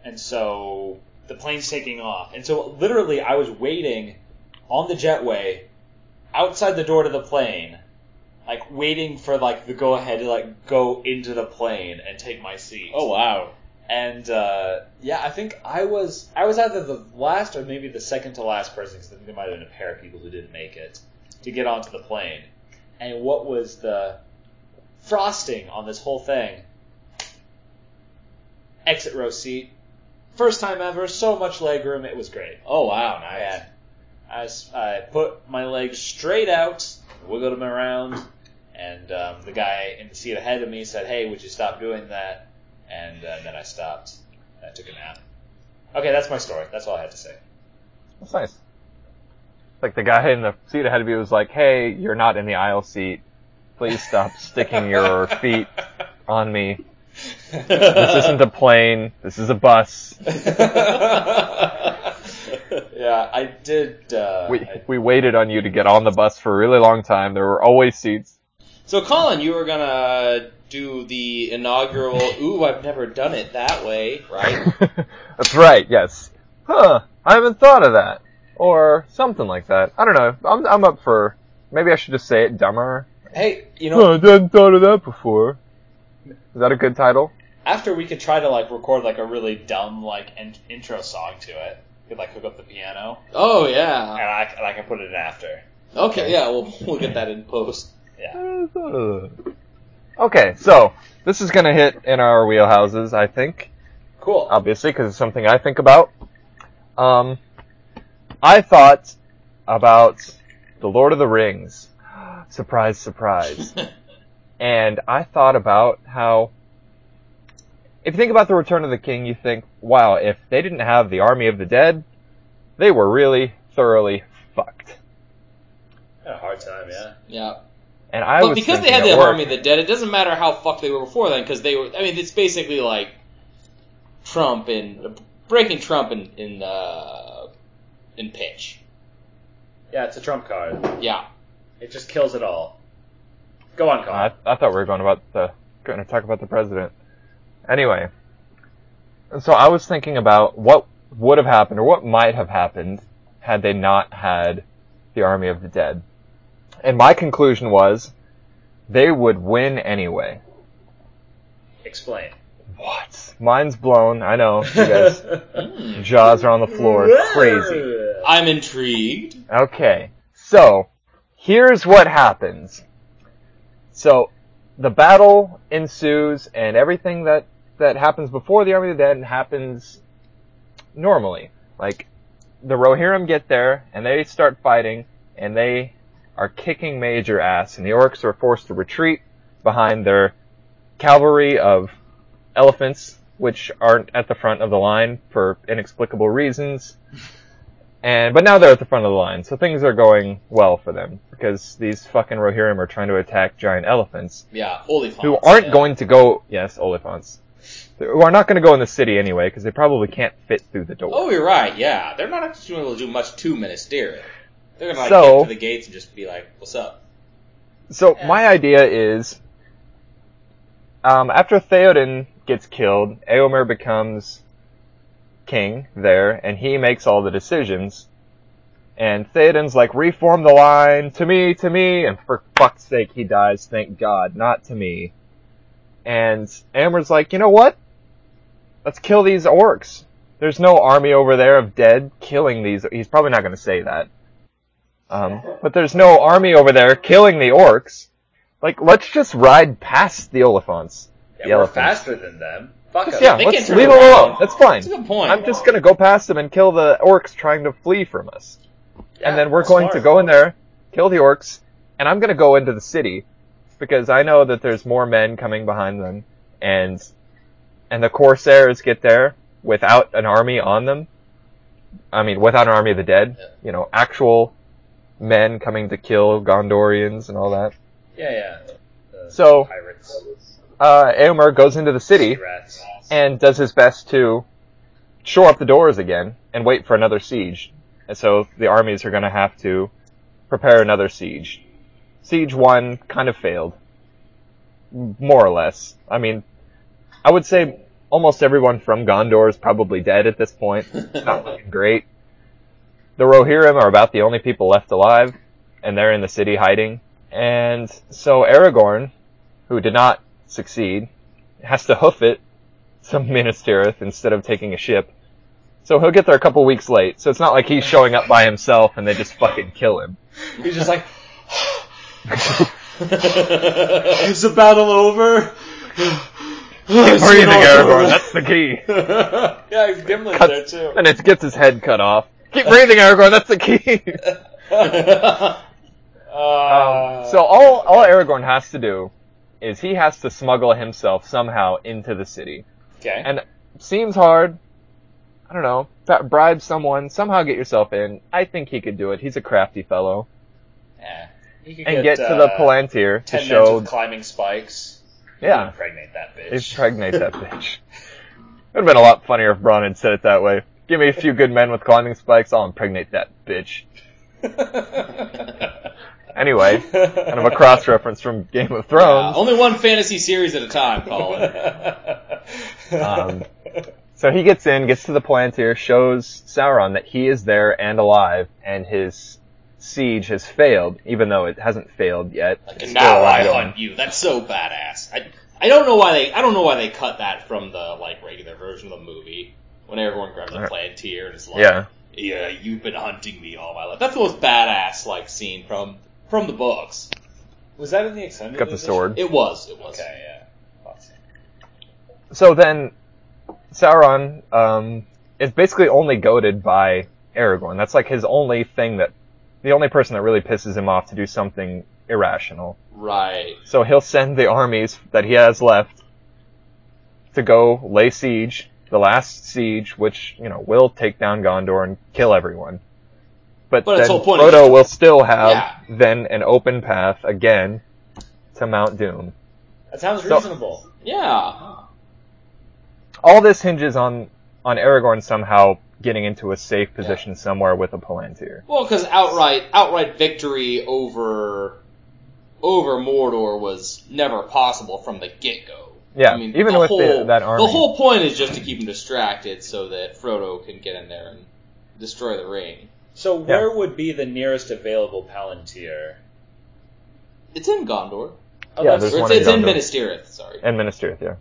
and so the plane's taking off. And so literally, I was waiting on the jetway outside the door to the plane, like waiting for like the go ahead to like go into the plane and take my seat. Oh wow. And uh, yeah, I think I was I was either the last or maybe the second to last person because I think there might have been a pair of people who didn't make it. to get onto the plane. And what was the frosting on this whole thing? Exit row seat. First time ever, so much leg room, it was great. Oh wow, nice. I, s- I put my legs straight out, wiggled them around, and um, the guy in the seat ahead of me said, "Hey, would you stop doing that?" And uh, then I stopped. I took a nap. Okay, that's my story. That's all I had to say. That's nice. Like the guy in the seat ahead of you was like, "Hey, you're not in the aisle seat. Please stop sticking your feet on me. This isn't a plane. This is a bus. yeah, I did. Uh, We I- we waited on you to get on the bus for a really long time. There were always seats. So, Colin, you were gonna do the inaugural. Ooh, I've never done it that way, right? That's right. Yes. Huh. I haven't thought of that. Or something like that. I don't know. I'm I'm up for. Maybe I should just say it dumber. hey, you know, I hadn't thought of that before. Is that a good title? after we could try to like record like a really dumb like in- intro song to it. We could like hook up the piano, oh yeah. and yeah. I and I can put it in after. Okay, yeah, we'll we'll get that in post. Yeah. Okay, so this is gonna hit in our wheelhouses, I think. Cool. Obviously, because it's something I think about. Um, I thought about the Lord of the Rings. Surprise, surprise. and I thought about how, if you think about the Return of the King, you think, wow, if they didn't have the Army of the Dead, they were really thoroughly fucked. Had a hard time, yeah. yeah. And I but was because they had the work- Army of the Dead, it doesn't matter how fucked they were before then, because they were. I mean, it's basically like Trump and breaking Trump in in uh, in pitch. Yeah, it's a trump card. Yeah. It just kills it all. Go on, Colin. I, I thought we were going about the going to talk about the president. Anyway, so I was thinking about what would have happened or what might have happened had they not had the Army of the Dead. And my conclusion was they would win anyway. Explain. What? Mine's blown. I know. You guys jaws are on the floor. Crazy. I'm intrigued. Okay, so here's what happens. So the battle ensues, and everything that that happens before the Army of the Dead happens normally. Like the Rohirrim get there, and they start fighting, and they are kicking major ass, and the orcs are forced to retreat behind their cavalry of elephants, which aren't at the front of the line for inexplicable reasons. And but now they're at the front of the line, so things are going well for them because these fucking Rohirrim are trying to attack giant elephants Yeah, Oliphants. who aren't yeah. going to go. Yes, Oliphants. Who are not going to go in the city anyway because they probably can't fit through the door. Oh, you're right. Yeah, they're not actually able to do much to Minas Tirith. They're gonna like So- get to the gates and just be like, "What's up?" So Yeah. my idea is, um, after Theoden gets killed, Eomer becomes king there, and he makes all the decisions. And Theoden's like, reform the line, to me, to me, and for fuck's sake he dies, thank God, not to me. And Eomer's like, you know what? Let's kill these orcs. There's no army over there of dead killing these, he's probably not gonna say that. Um, but there's no army over there killing the orcs. Like, let's just ride past the Oliphants. Yeah, The we're elephants. faster than them. Fuck Just, us. yeah, they let's can turn leave them around. alone. That's fine. That's a good point. I'm just gonna go past them and kill the orcs trying to flee from us. Yeah, and then we're that's going to smart. go in there, kill the orcs, and I'm gonna go into the city because I know that there's more men coming behind them, and and the corsairs get there without an army on them. I mean, without an army of the dead. Yeah. You know, actual men coming to kill Gondorians and all that. Yeah, yeah. The So- pirates, Uh, Eomer goes into the city and does his best to shore up the doors again and wait for another siege. And so the armies are going to have to prepare another siege. Siege one kind of failed, more or less. I mean, I would say almost everyone from Gondor is probably dead at this point. It's not looking great. The Rohirrim are about the only people left alive, and they're in the city hiding. And so Aragorn, who did not succeed, has to hoof it to Minas Tirith instead of taking a ship. So he'll get there a couple weeks late. So it's not like he's showing up by himself and they just fucking kill him. He's just like, Is the battle over? Keep breathing, Aragorn. That's the key. yeah, Gimli's Cut- there too. And it gets his head cut off. Keep breathing, Aragorn. That's the key. Uh, Um, so all all Aragorn has to do is he has to smuggle himself somehow into the city. okay. And seems hard. I don't know. Bribe someone, somehow get yourself in. I think he could do it. He's a crafty fellow. yeah. You could And get, to the uh, Palantir to ten men show. with climbing spikes. Yeah, Impregnate that bitch. impregnate that bitch. It would have been a lot funnier if Bronn had said it that way. Give me a few good men with climbing spikes, I'll impregnate that bitch. Anyway, kind of a cross reference from Game of Thrones. only one fantasy series at a time, Colin. Um, So he gets in, gets to the Palantir, shows Sauron that he is there and alive, and his siege has failed, even though it hasn't failed yet. Like, It's and now I hunt you. That's so badass. I I don't know why they I don't know why they cut that from the like regular version of the movie when everyone grabs a Right. Palantir and is like, Yeah. yeah, you've been hunting me all my life. That's the most badass like scene from from the books. Was that in the extended? Got the edition? sword. It was. It was. Okay, yeah. Thought so. So then, Sauron um, is basically only goaded by Aragorn. That's like his only thing that, the only person that really pisses him off to do something irrational. Right. So he'll send the armies that he has left to go lay siege, the last siege, which, you know, will take down Gondor and kill everyone. But, But then is Frodo just- will still have Yeah. then an open path again to Mount Doom. That sounds So- reasonable. Yeah. All this hinges on, on Aragorn somehow getting into a safe position somewhere with a Palantir. Well, because outright outright victory over over Mordor was never possible from the get go. Yeah, I mean, even the with the- whole, that army. The whole point is just to keep him distracted so that Frodo can get in there and destroy the ring. So where would be the nearest available Palantir? It's in Gondor. Oh, Yeah, that's- there's one it's, it's in Minas Tirith, sorry. In Minas Tirith, yeah.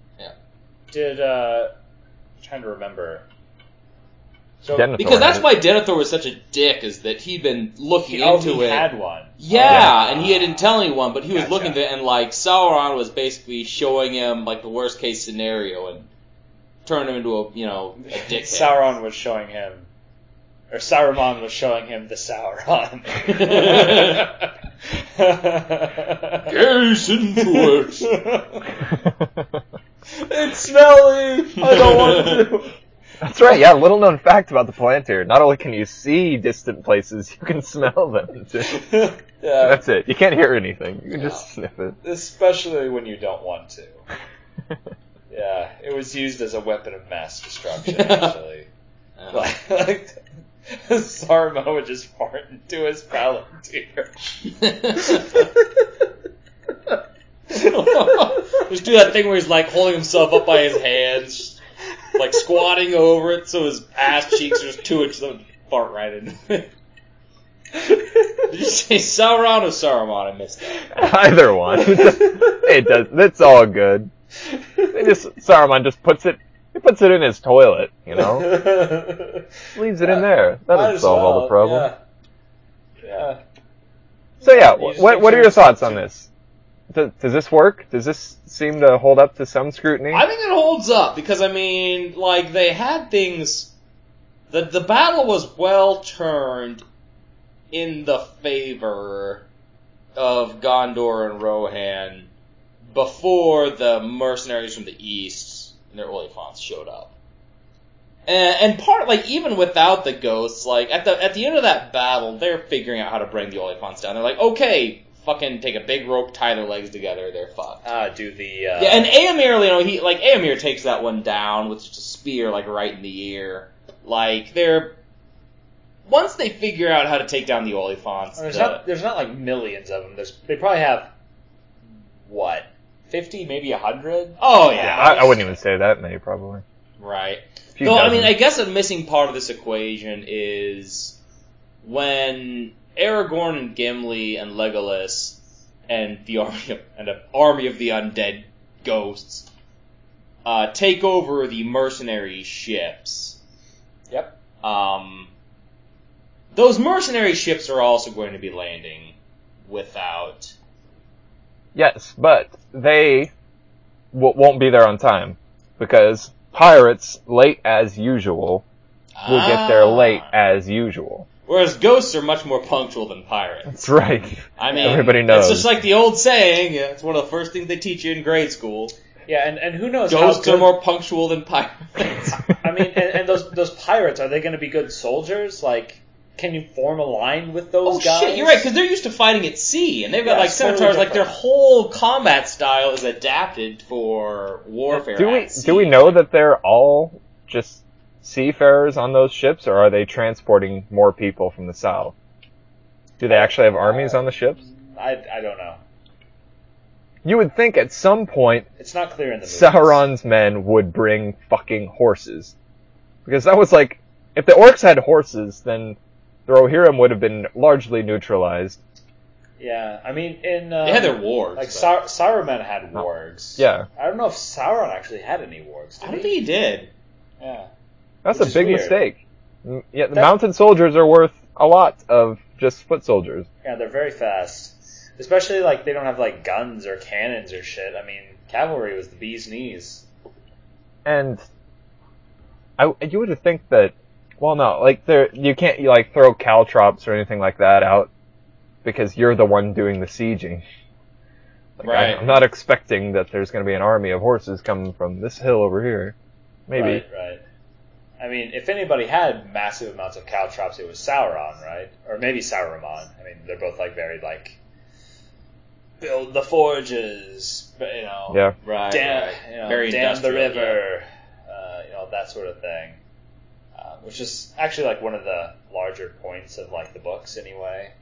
Did uh, I'm trying to remember. So Denethor Because that's why Denethor was such a dick, is that he'd been looking oh, into he it. had one. Yeah, oh, Yeah. and he didn't tell anyone, but he was Gotcha. looking at it, and like Sauron was basically showing him like the worst case scenario and turned him into a you know a dickhead. Sauron was showing him, or Saruman was showing him the Sauron. Gaze into it. it's smelly. I don't want to. That's right, yeah, little known fact about the Palantir. Not only can you see distant places, you can smell them too. yeah, That's it. You can't hear anything. You can just sniff it. especially when you don't want to. Yeah, it was used as a weapon of mass destruction. Actually, Uh, like, like Saruman would just fart into his palantir. Just do that thing where he's like holding himself up by his hands, like squatting over it so his ass cheeks are just two inches of fart right in. Did you say Sauron or Saruman? I missed that. Either one. it does. It's all good. They just Saruman just puts it. He puts it in his toilet. You know, leaves it in there. That'll solve all the well, problem. Yeah. yeah. So yeah, what what are your thoughts on this? Does, does this work? Does this seem to hold up to some scrutiny? I think it holds up because I mean, like they had things. The the battle was well turned in the favor of Gondor and Rohan before the mercenaries from the east and their Oliphants showed up. And, and part like even without the ghosts, like at the at the end of that battle, they're figuring out how to bring the Oliphants down. They're like, okay, fucking take a big rope, tie their legs together, they're fucked. Ah, do the uh, Yeah, and Eomer, you know, he like Eomer takes that one down with just a spear, like right in the ear. Like they're once they figure out how to take down the Oliphants, there's the- not there's not like millions of them. There's they probably have what fifty, maybe a hundred. oh yeah, I, I wouldn't even say that many, probably. right. Few So I mean. I guess a missing part of this equation is when Aragorn and Gimli and Legolas and the army of, and an army of the undead ghosts uh, take over the mercenary ships. Yep. Um, those mercenary ships are also going to be landing without. Yes, but they w- won't be there on time because pirates, late as usual, will get there Ah. late as usual. Whereas ghosts are much more punctual than pirates. That's right. I mean, Everybody knows. It's just like the old saying. It's one of the first things they teach you in grade school. Yeah, and, and who knows? Ghosts how are more punctual than pirates. I mean, and, and those those pirates are they going to be good soldiers? Like, can you form a line with those oh guys? shit, you're right because they're used to fighting at sea, and they've got Yeah, like it's totally scimitars. Like their whole combat style is adapted for warfare. do we at sea. do we know that they're all just seafarers on those ships, or are they transporting more people from the south? Do they actually have armies on the ships? I I don't know. You would think at some point It's not clear in the movies. Sauron's men would bring fucking horses. Because that was like, if the orcs had horses, then the Rohirrim would have been largely neutralized. Yeah, I mean, in uh, They had their wargs. like but- Sar- Saruman had wargs. Yeah. I don't know if Sauron actually had any wargs. Did I don't he? think he did. Yeah. That's Which a big weird. mistake. Mm, Yeah, the mountain soldiers are worth a lot of just foot soldiers. Yeah, they're very fast. Especially like they don't have like guns or cannons or shit. I mean, cavalry was the bee's knees. And I, you would think that, well, no, like there, you can't you, like throw caltrops or anything like that out because you're the one doing the sieging. Like, I- Right. I'm not expecting that there's going to be an army of horses coming from this hill over here. Maybe. Right, right. I mean, if anybody had massive amounts of caltrops, it was Sauron, right? Or maybe Saruman. I mean, they're both like very like build the forges, but, you know, Yeah. Right. dam, right. you know, Very dam the industrial, river, uh, you know, that sort of thing. Uh, which is actually like one of the larger points of like the books, anyway.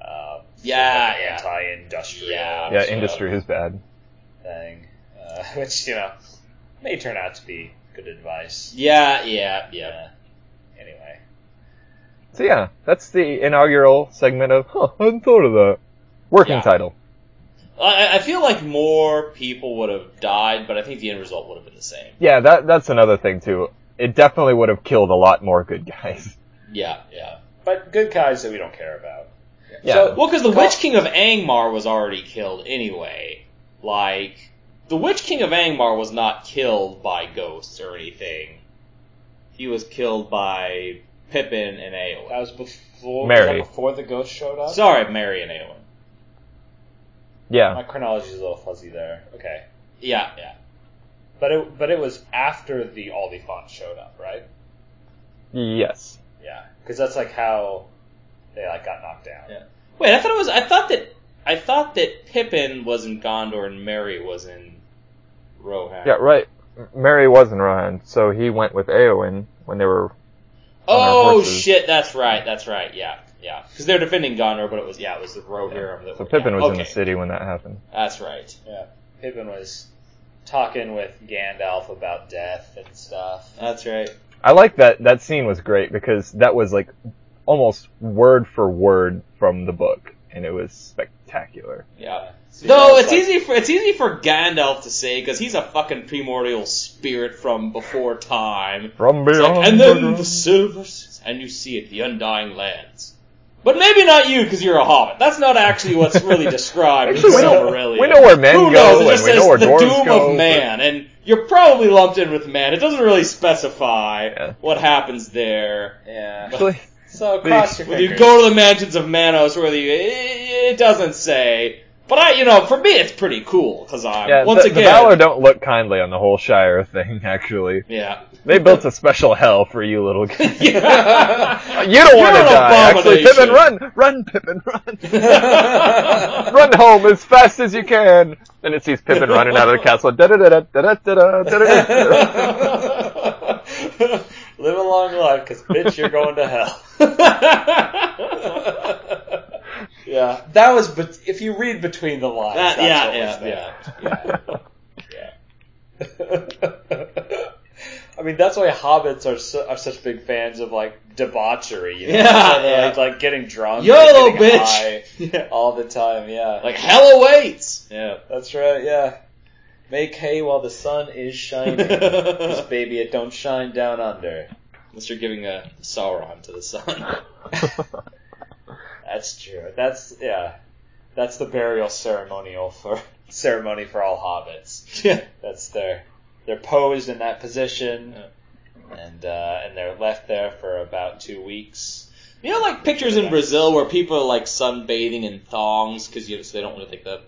Uh, Yeah, sort of yeah. anti-industrial, Yeah. Yeah, industry is bad. thing, uh, which you know may turn out to be good advice. Yeah, yeah, yeah. Anyway, So yeah, that's the inaugural segment of, huh, I hadn't thought of that. Working Yeah. title. I, I feel like more people would have died, but I think the end result would have been the same. Yeah, that that's another thing too. It definitely would have killed a lot more good guys. Yeah, yeah. but good guys that we don't care about. Yeah. So, well, because the Witch King of Angmar was already killed anyway. Like, the Witch King of Angmar was not killed by ghosts or anything. He was killed by Pippin and Eowyn. That was before Merry. was that before the ghost showed up. Sorry, Merry and Eowyn. yeah. My chronology is a little fuzzy there. Okay, Yeah, yeah. but it but it was after the Oliphant showed up, right? Yes. Yeah, because that's like how they like got knocked down. Yeah. Wait, I thought it was. I thought that. I thought that Pippin was in Gondor and Merry was in Rohan. Yeah, right. M- Merry was in Rohan, so he went with Eowyn when they were. on Oh shit! That's right. That's right. Yeah, yeah. Because they're defending Gondor, but it was yeah, it was the Rohirrim that. So were, Pippin yeah, was in the city when that happened. That's right. Yeah, Pippin was talking with Gandalf about death and stuff. That's right. I like that. That scene was great because that was like almost word for word from the book, and it was spectacular. Yeah. So Though yeah, it's like- easy for it's easy for Gandalf to say because he's a fucking primordial spirit from before time. From beyond. like, and then the silver, and you see it, the undying lands. But maybe not you because you're a hobbit. That's not actually what's really described Actually, we in know- Silmarillion. we know where men Who go, knows? It and just we says know where the dwarves doom go, of but- man, and you're probably lumped in with man. It doesn't really specify Yeah. what happens there. Yeah. Actually, so cross your when fingers. you go to the mansions of Mandos, whether you it, doesn't say. But I, you know, for me, it's pretty cool because I yeah, once the, again the Valar don't look kindly on the whole Shire thing. Actually, yeah, they built a special hell for you, little guy. yeah. you don't want to die. Actually, Pippin, run, run, Pippin, run, run home as fast as you can. And it sees Pippin running out of the castle. Da Da da da da da da da da. Live a long life, because bitch, you're going to hell. yeah, that was. But if you read between the lines, That- that's yeah, what was yeah, there. yeah. I mean, that's why hobbits are su- are such big fans of like debauchery. You know? Yeah, yeah. like, like getting drunk, YOLO, getting bitch! Yeah. all the time. Yeah, Like hell awaits. Yeah. that's right. Yeah, make hay while the sun is shining. Because baby, it don't shine down under. Unless you're giving a Sauron to the sun. That's true. That's yeah. That's the burial ceremonial for ceremony for all hobbits. Yeah. That's their they're posed in that position, and uh, and they're left there for about two weeks. You know, like pictures in Brazil where people are like sunbathing in thongs because you know, so they don't want to take the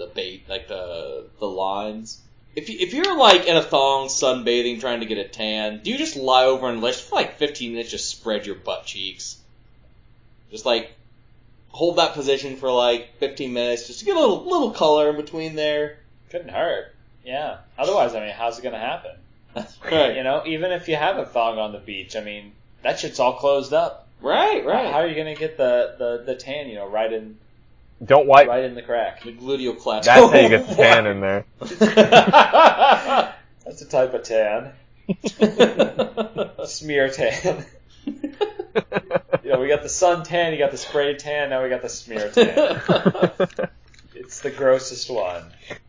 the bait like the the lines. If you, if you're like in a thong sunbathing trying to get a tan, do you just lie over and let for like 15 minutes just spread your butt cheeks? Just like hold that position for like 15 minutes just to get a little little color in between there. Couldn't hurt. Yeah. Otherwise, I mean, how's it gonna happen? Right. You know, even if you have a thong on the beach, I mean, that shit's all closed up. Right, right. How are you gonna get the, the, the tan? You know, right in Don't wipe. right in the crack. The gluteal clasp. That's how you get the tan in there. That's a type of tan. Smear tan. You know, we got the sun tan, you got the spray tan, now we got the smear tan. It's the grossest one.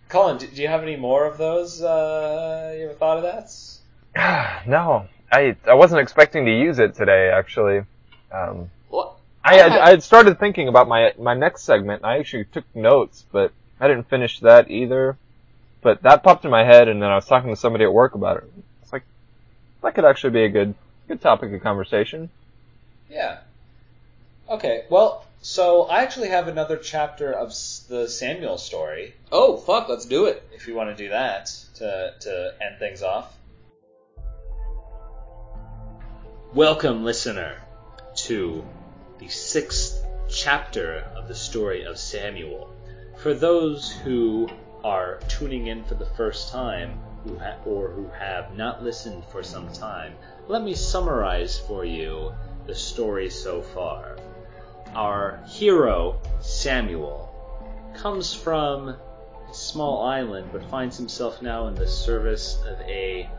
Colin, do, do you have any more of those? Uh, you ever thought of that? no, I I wasn't expecting to use it today. Actually, um? I had, I had started thinking about my my next segment. I actually took notes, but I didn't finish that either. But that popped in my head, and then I was talking to somebody at work about it. It's like that could actually be a good good topic of conversation. Yeah. Okay, well, so I actually have another chapter of the Samuel story, Oh, fuck, let's do it. if you want to do that to, to end things off. Welcome, listener, to the sixth chapter of the story of Samuel. For those who are tuning in for the first time, who ha- or who have not listened for some time, let me summarize for you the story so far. Our hero, Samuel, comes from a small island but finds himself now in the service of a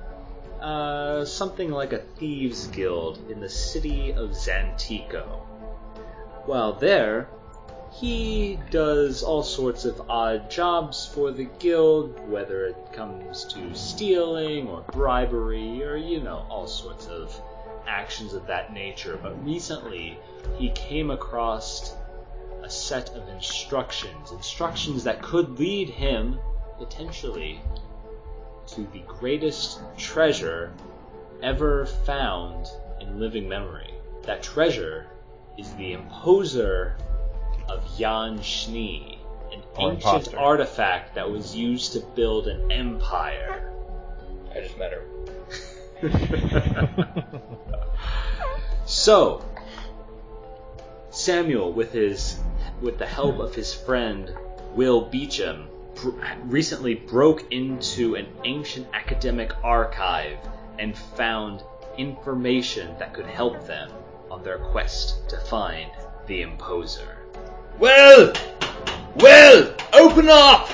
uh, something like a thieves guild in the city of Zantico. While there, he does all sorts of odd jobs for the guild, whether it comes to stealing or bribery or, you know, all sorts of actions of that nature. But recently, he came across a set of instructions, instructions that could lead him, potentially, to the greatest treasure ever found in living memory. That treasure is the imposer of Jan Schnee, an Or ancient imposter. artifact that was used to build an empire. I just met her. So, Samuel, with his with the help of his friend Will Beecham, recently broke into an ancient academic archive and found information that could help them on their quest to find the imposer. Well! Well! Open up!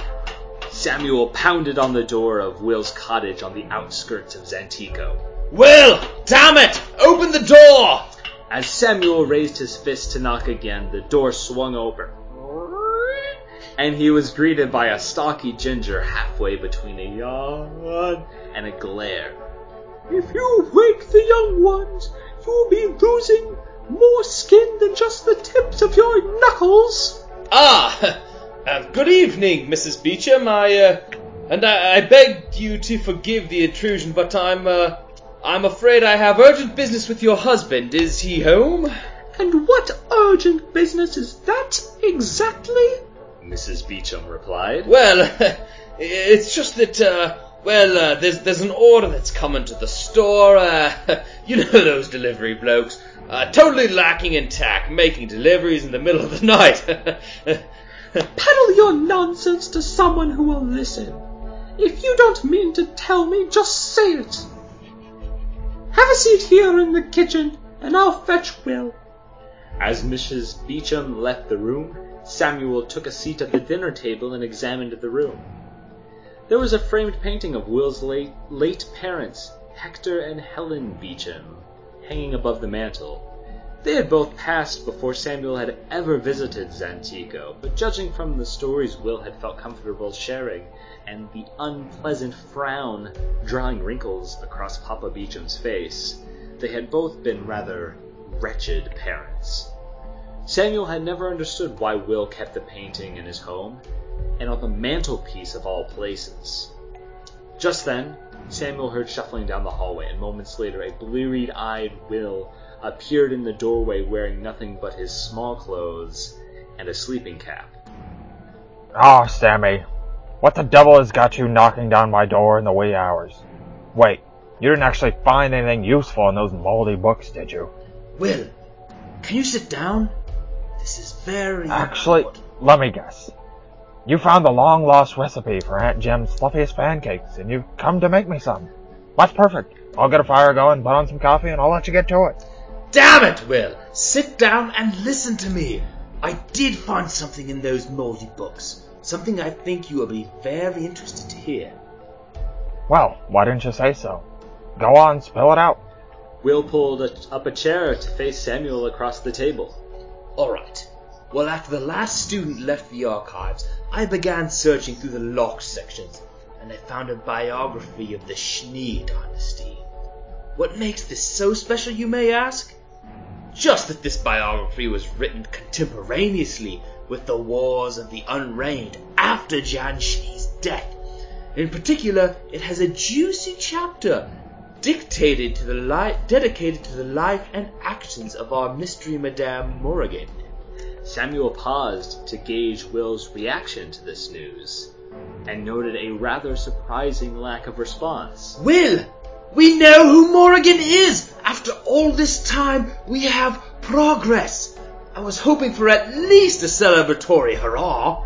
Samuel pounded on the door of Will's cottage on the outskirts of Zantico. Will! Damn it! Open the door! As Samuel raised his fist to knock again, the door swung open. And he was greeted by a stocky ginger halfway between a yawn and a glare. If you wake the young ones, you'll be losing more skin than just the tips of your knuckles. Ah! Uh, good evening, Mrs. Beecham. I, uh, and I, I beg you to forgive the intrusion, but I'm, uh, I'm afraid I have urgent business with your husband. Is he home? And what urgent business is that exactly? Mrs. Beecham replied. Well, it's just that, uh, well, uh, there's there's an order that's coming to the store. Uh, you know those delivery blokes, uh, totally lacking in tact, making deliveries in the middle of the night. Peddle your nonsense to someone who will listen. If you don't mean to tell me, just say it. Have a seat here in the kitchen, and I'll fetch Will. As Mrs. Beecham left the room, Samuel took a seat at the dinner table and examined the room. There was a framed painting of Will's late, late parents, Hector and Helen Beecham, hanging above the mantel. They had both passed before Samuel had ever visited Zantico, but judging from the stories Will had felt comfortable sharing, and the unpleasant frown drawing wrinkles across Papa Beecham's face, they had both been rather wretched parents. Samuel had never understood why Will kept the painting in his home, and on the mantelpiece of all places. Just then, Samuel heard shuffling down the hallway, and moments later, a bleary eyed Will appeared in the doorway wearing nothing but his small clothes and a sleeping cap. Ah, Sammy. What the devil has got you knocking down my door in the wee hours? Wait, you didn't actually find anything useful in those moldy books, did you? Will, can you sit down? This is very Actually, important. let me guess. You found the long lost recipe for Aunt Jem's fluffiest pancakes, and you've come to make me some. That's perfect. I'll get a fire going, put on some coffee, and I'll let you get to it. Damn it, Will! Sit down and listen to me. I did find something in those moldy books. Something I think you will be very interested to hear. Well, why didn't you say so? Go on, spill it out. Will pulled a, up a chair to face Samuel across the table. Alright. Well, after the last student left the archives, I began searching through the locked sections, and I found a biography of the Schnee dynasty. What makes this so special, you may ask? Just that this biography was written contemporaneously with the wars of the Unreigned after Jan Schnee's death. In particular, it has a juicy chapter dictated to the li- dedicated to the life and actions of our mystery Madame Morrigan. Samuel paused to gauge Will's reaction to this news, and noted a rather surprising lack of response. Will, we know who Morrigan is. After all this time, we have progress. I was hoping for at least a celebratory hurrah.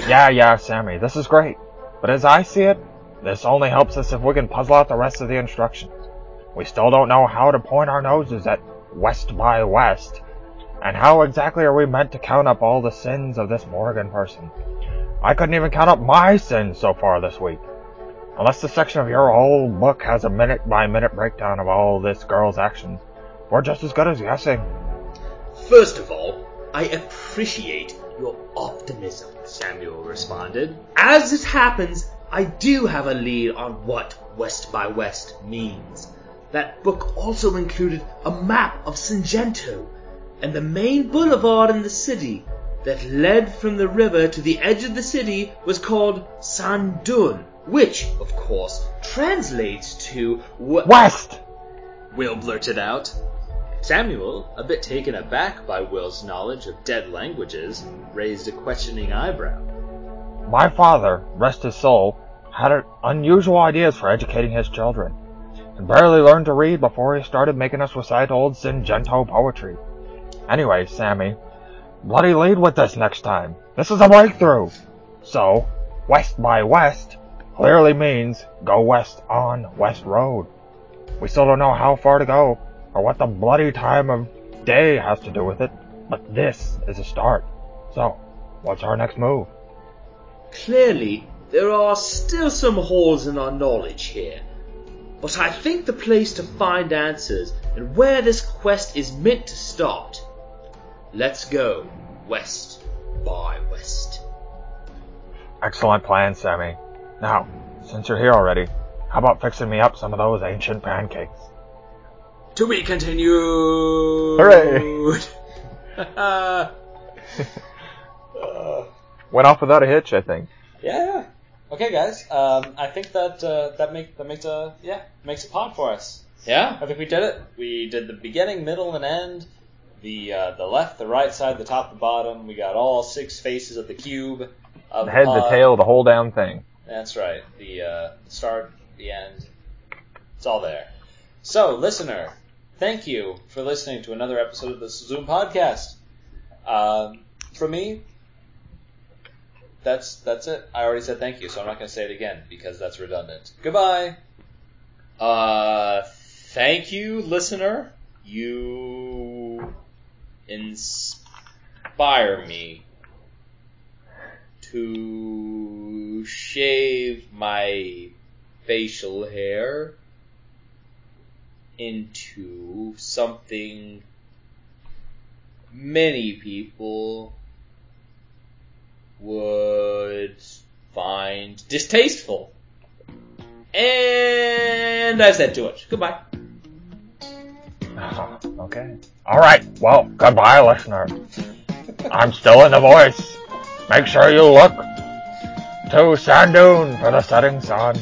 Yeah, yeah, Sammy, this is great. But as I see it, this only helps us if we can puzzle out the rest of the instructions. We still don't know how to point our noses at West by West. And how exactly are we meant to count up all the sins of this Morgan person? I couldn't even count up my sins so far this week. Unless the section of your whole book has a minute by minute breakdown of all this girl's actions, we're just as good as guessing. First of all, I appreciate your optimism. Samuel responded. As it happens, I do have a lead on what West by West means. That book also included a map of Singento and the main boulevard in the city that led from the river to the edge of the city was called Sandun, which, of course, translates to w- West! Will blurted out. Samuel, a bit taken aback by Will's knowledge of dead languages, raised a questioning eyebrow. My father, rest his soul, had unusual ideas for educating his children, and barely learned to read before he started making us recite old Singento poetry. Anyway, Sammy, bloody lead with this next time. This is a breakthrough. So, west by west clearly means go west on West Road. We still don't know how far to go, or what the bloody time of day has to do with it, but this is a start. So, what's our next move? Clearly, there are still some holes in our knowledge here. But I think the place to find answers and where this quest is meant to start. Let's go west by west. Excellent plan, Sammy. Now, since you're here already, how about fixing me up some of those ancient pancakes? To be continued. Hooray! Went off without a hitch, I think. Yeah, yeah. Okay, guys. Um, I think that uh, that make that makes a yeah makes a pod for us. Yeah. I think we did it. We did the beginning, middle, and end. The uh, the left, the right side, the top, the bottom. We got all six faces of the cube. Of The head, the pod. tail, the whole damn thing. That's right. The uh, start, the end. It's all there. So, listener, thank you for listening to another episode of the Zoom podcast. Um, for me, that's that's it. I already said thank you, so I'm not going to say it again because that's redundant. Goodbye. Uh, thank you, listener. You inspire me to shave my facial hair into something many people would find distasteful. And I said too much. Goodbye. okay. Alright, well, goodbye, listener. I'm still in the voice. Make sure you look to Sandoon for the setting sun.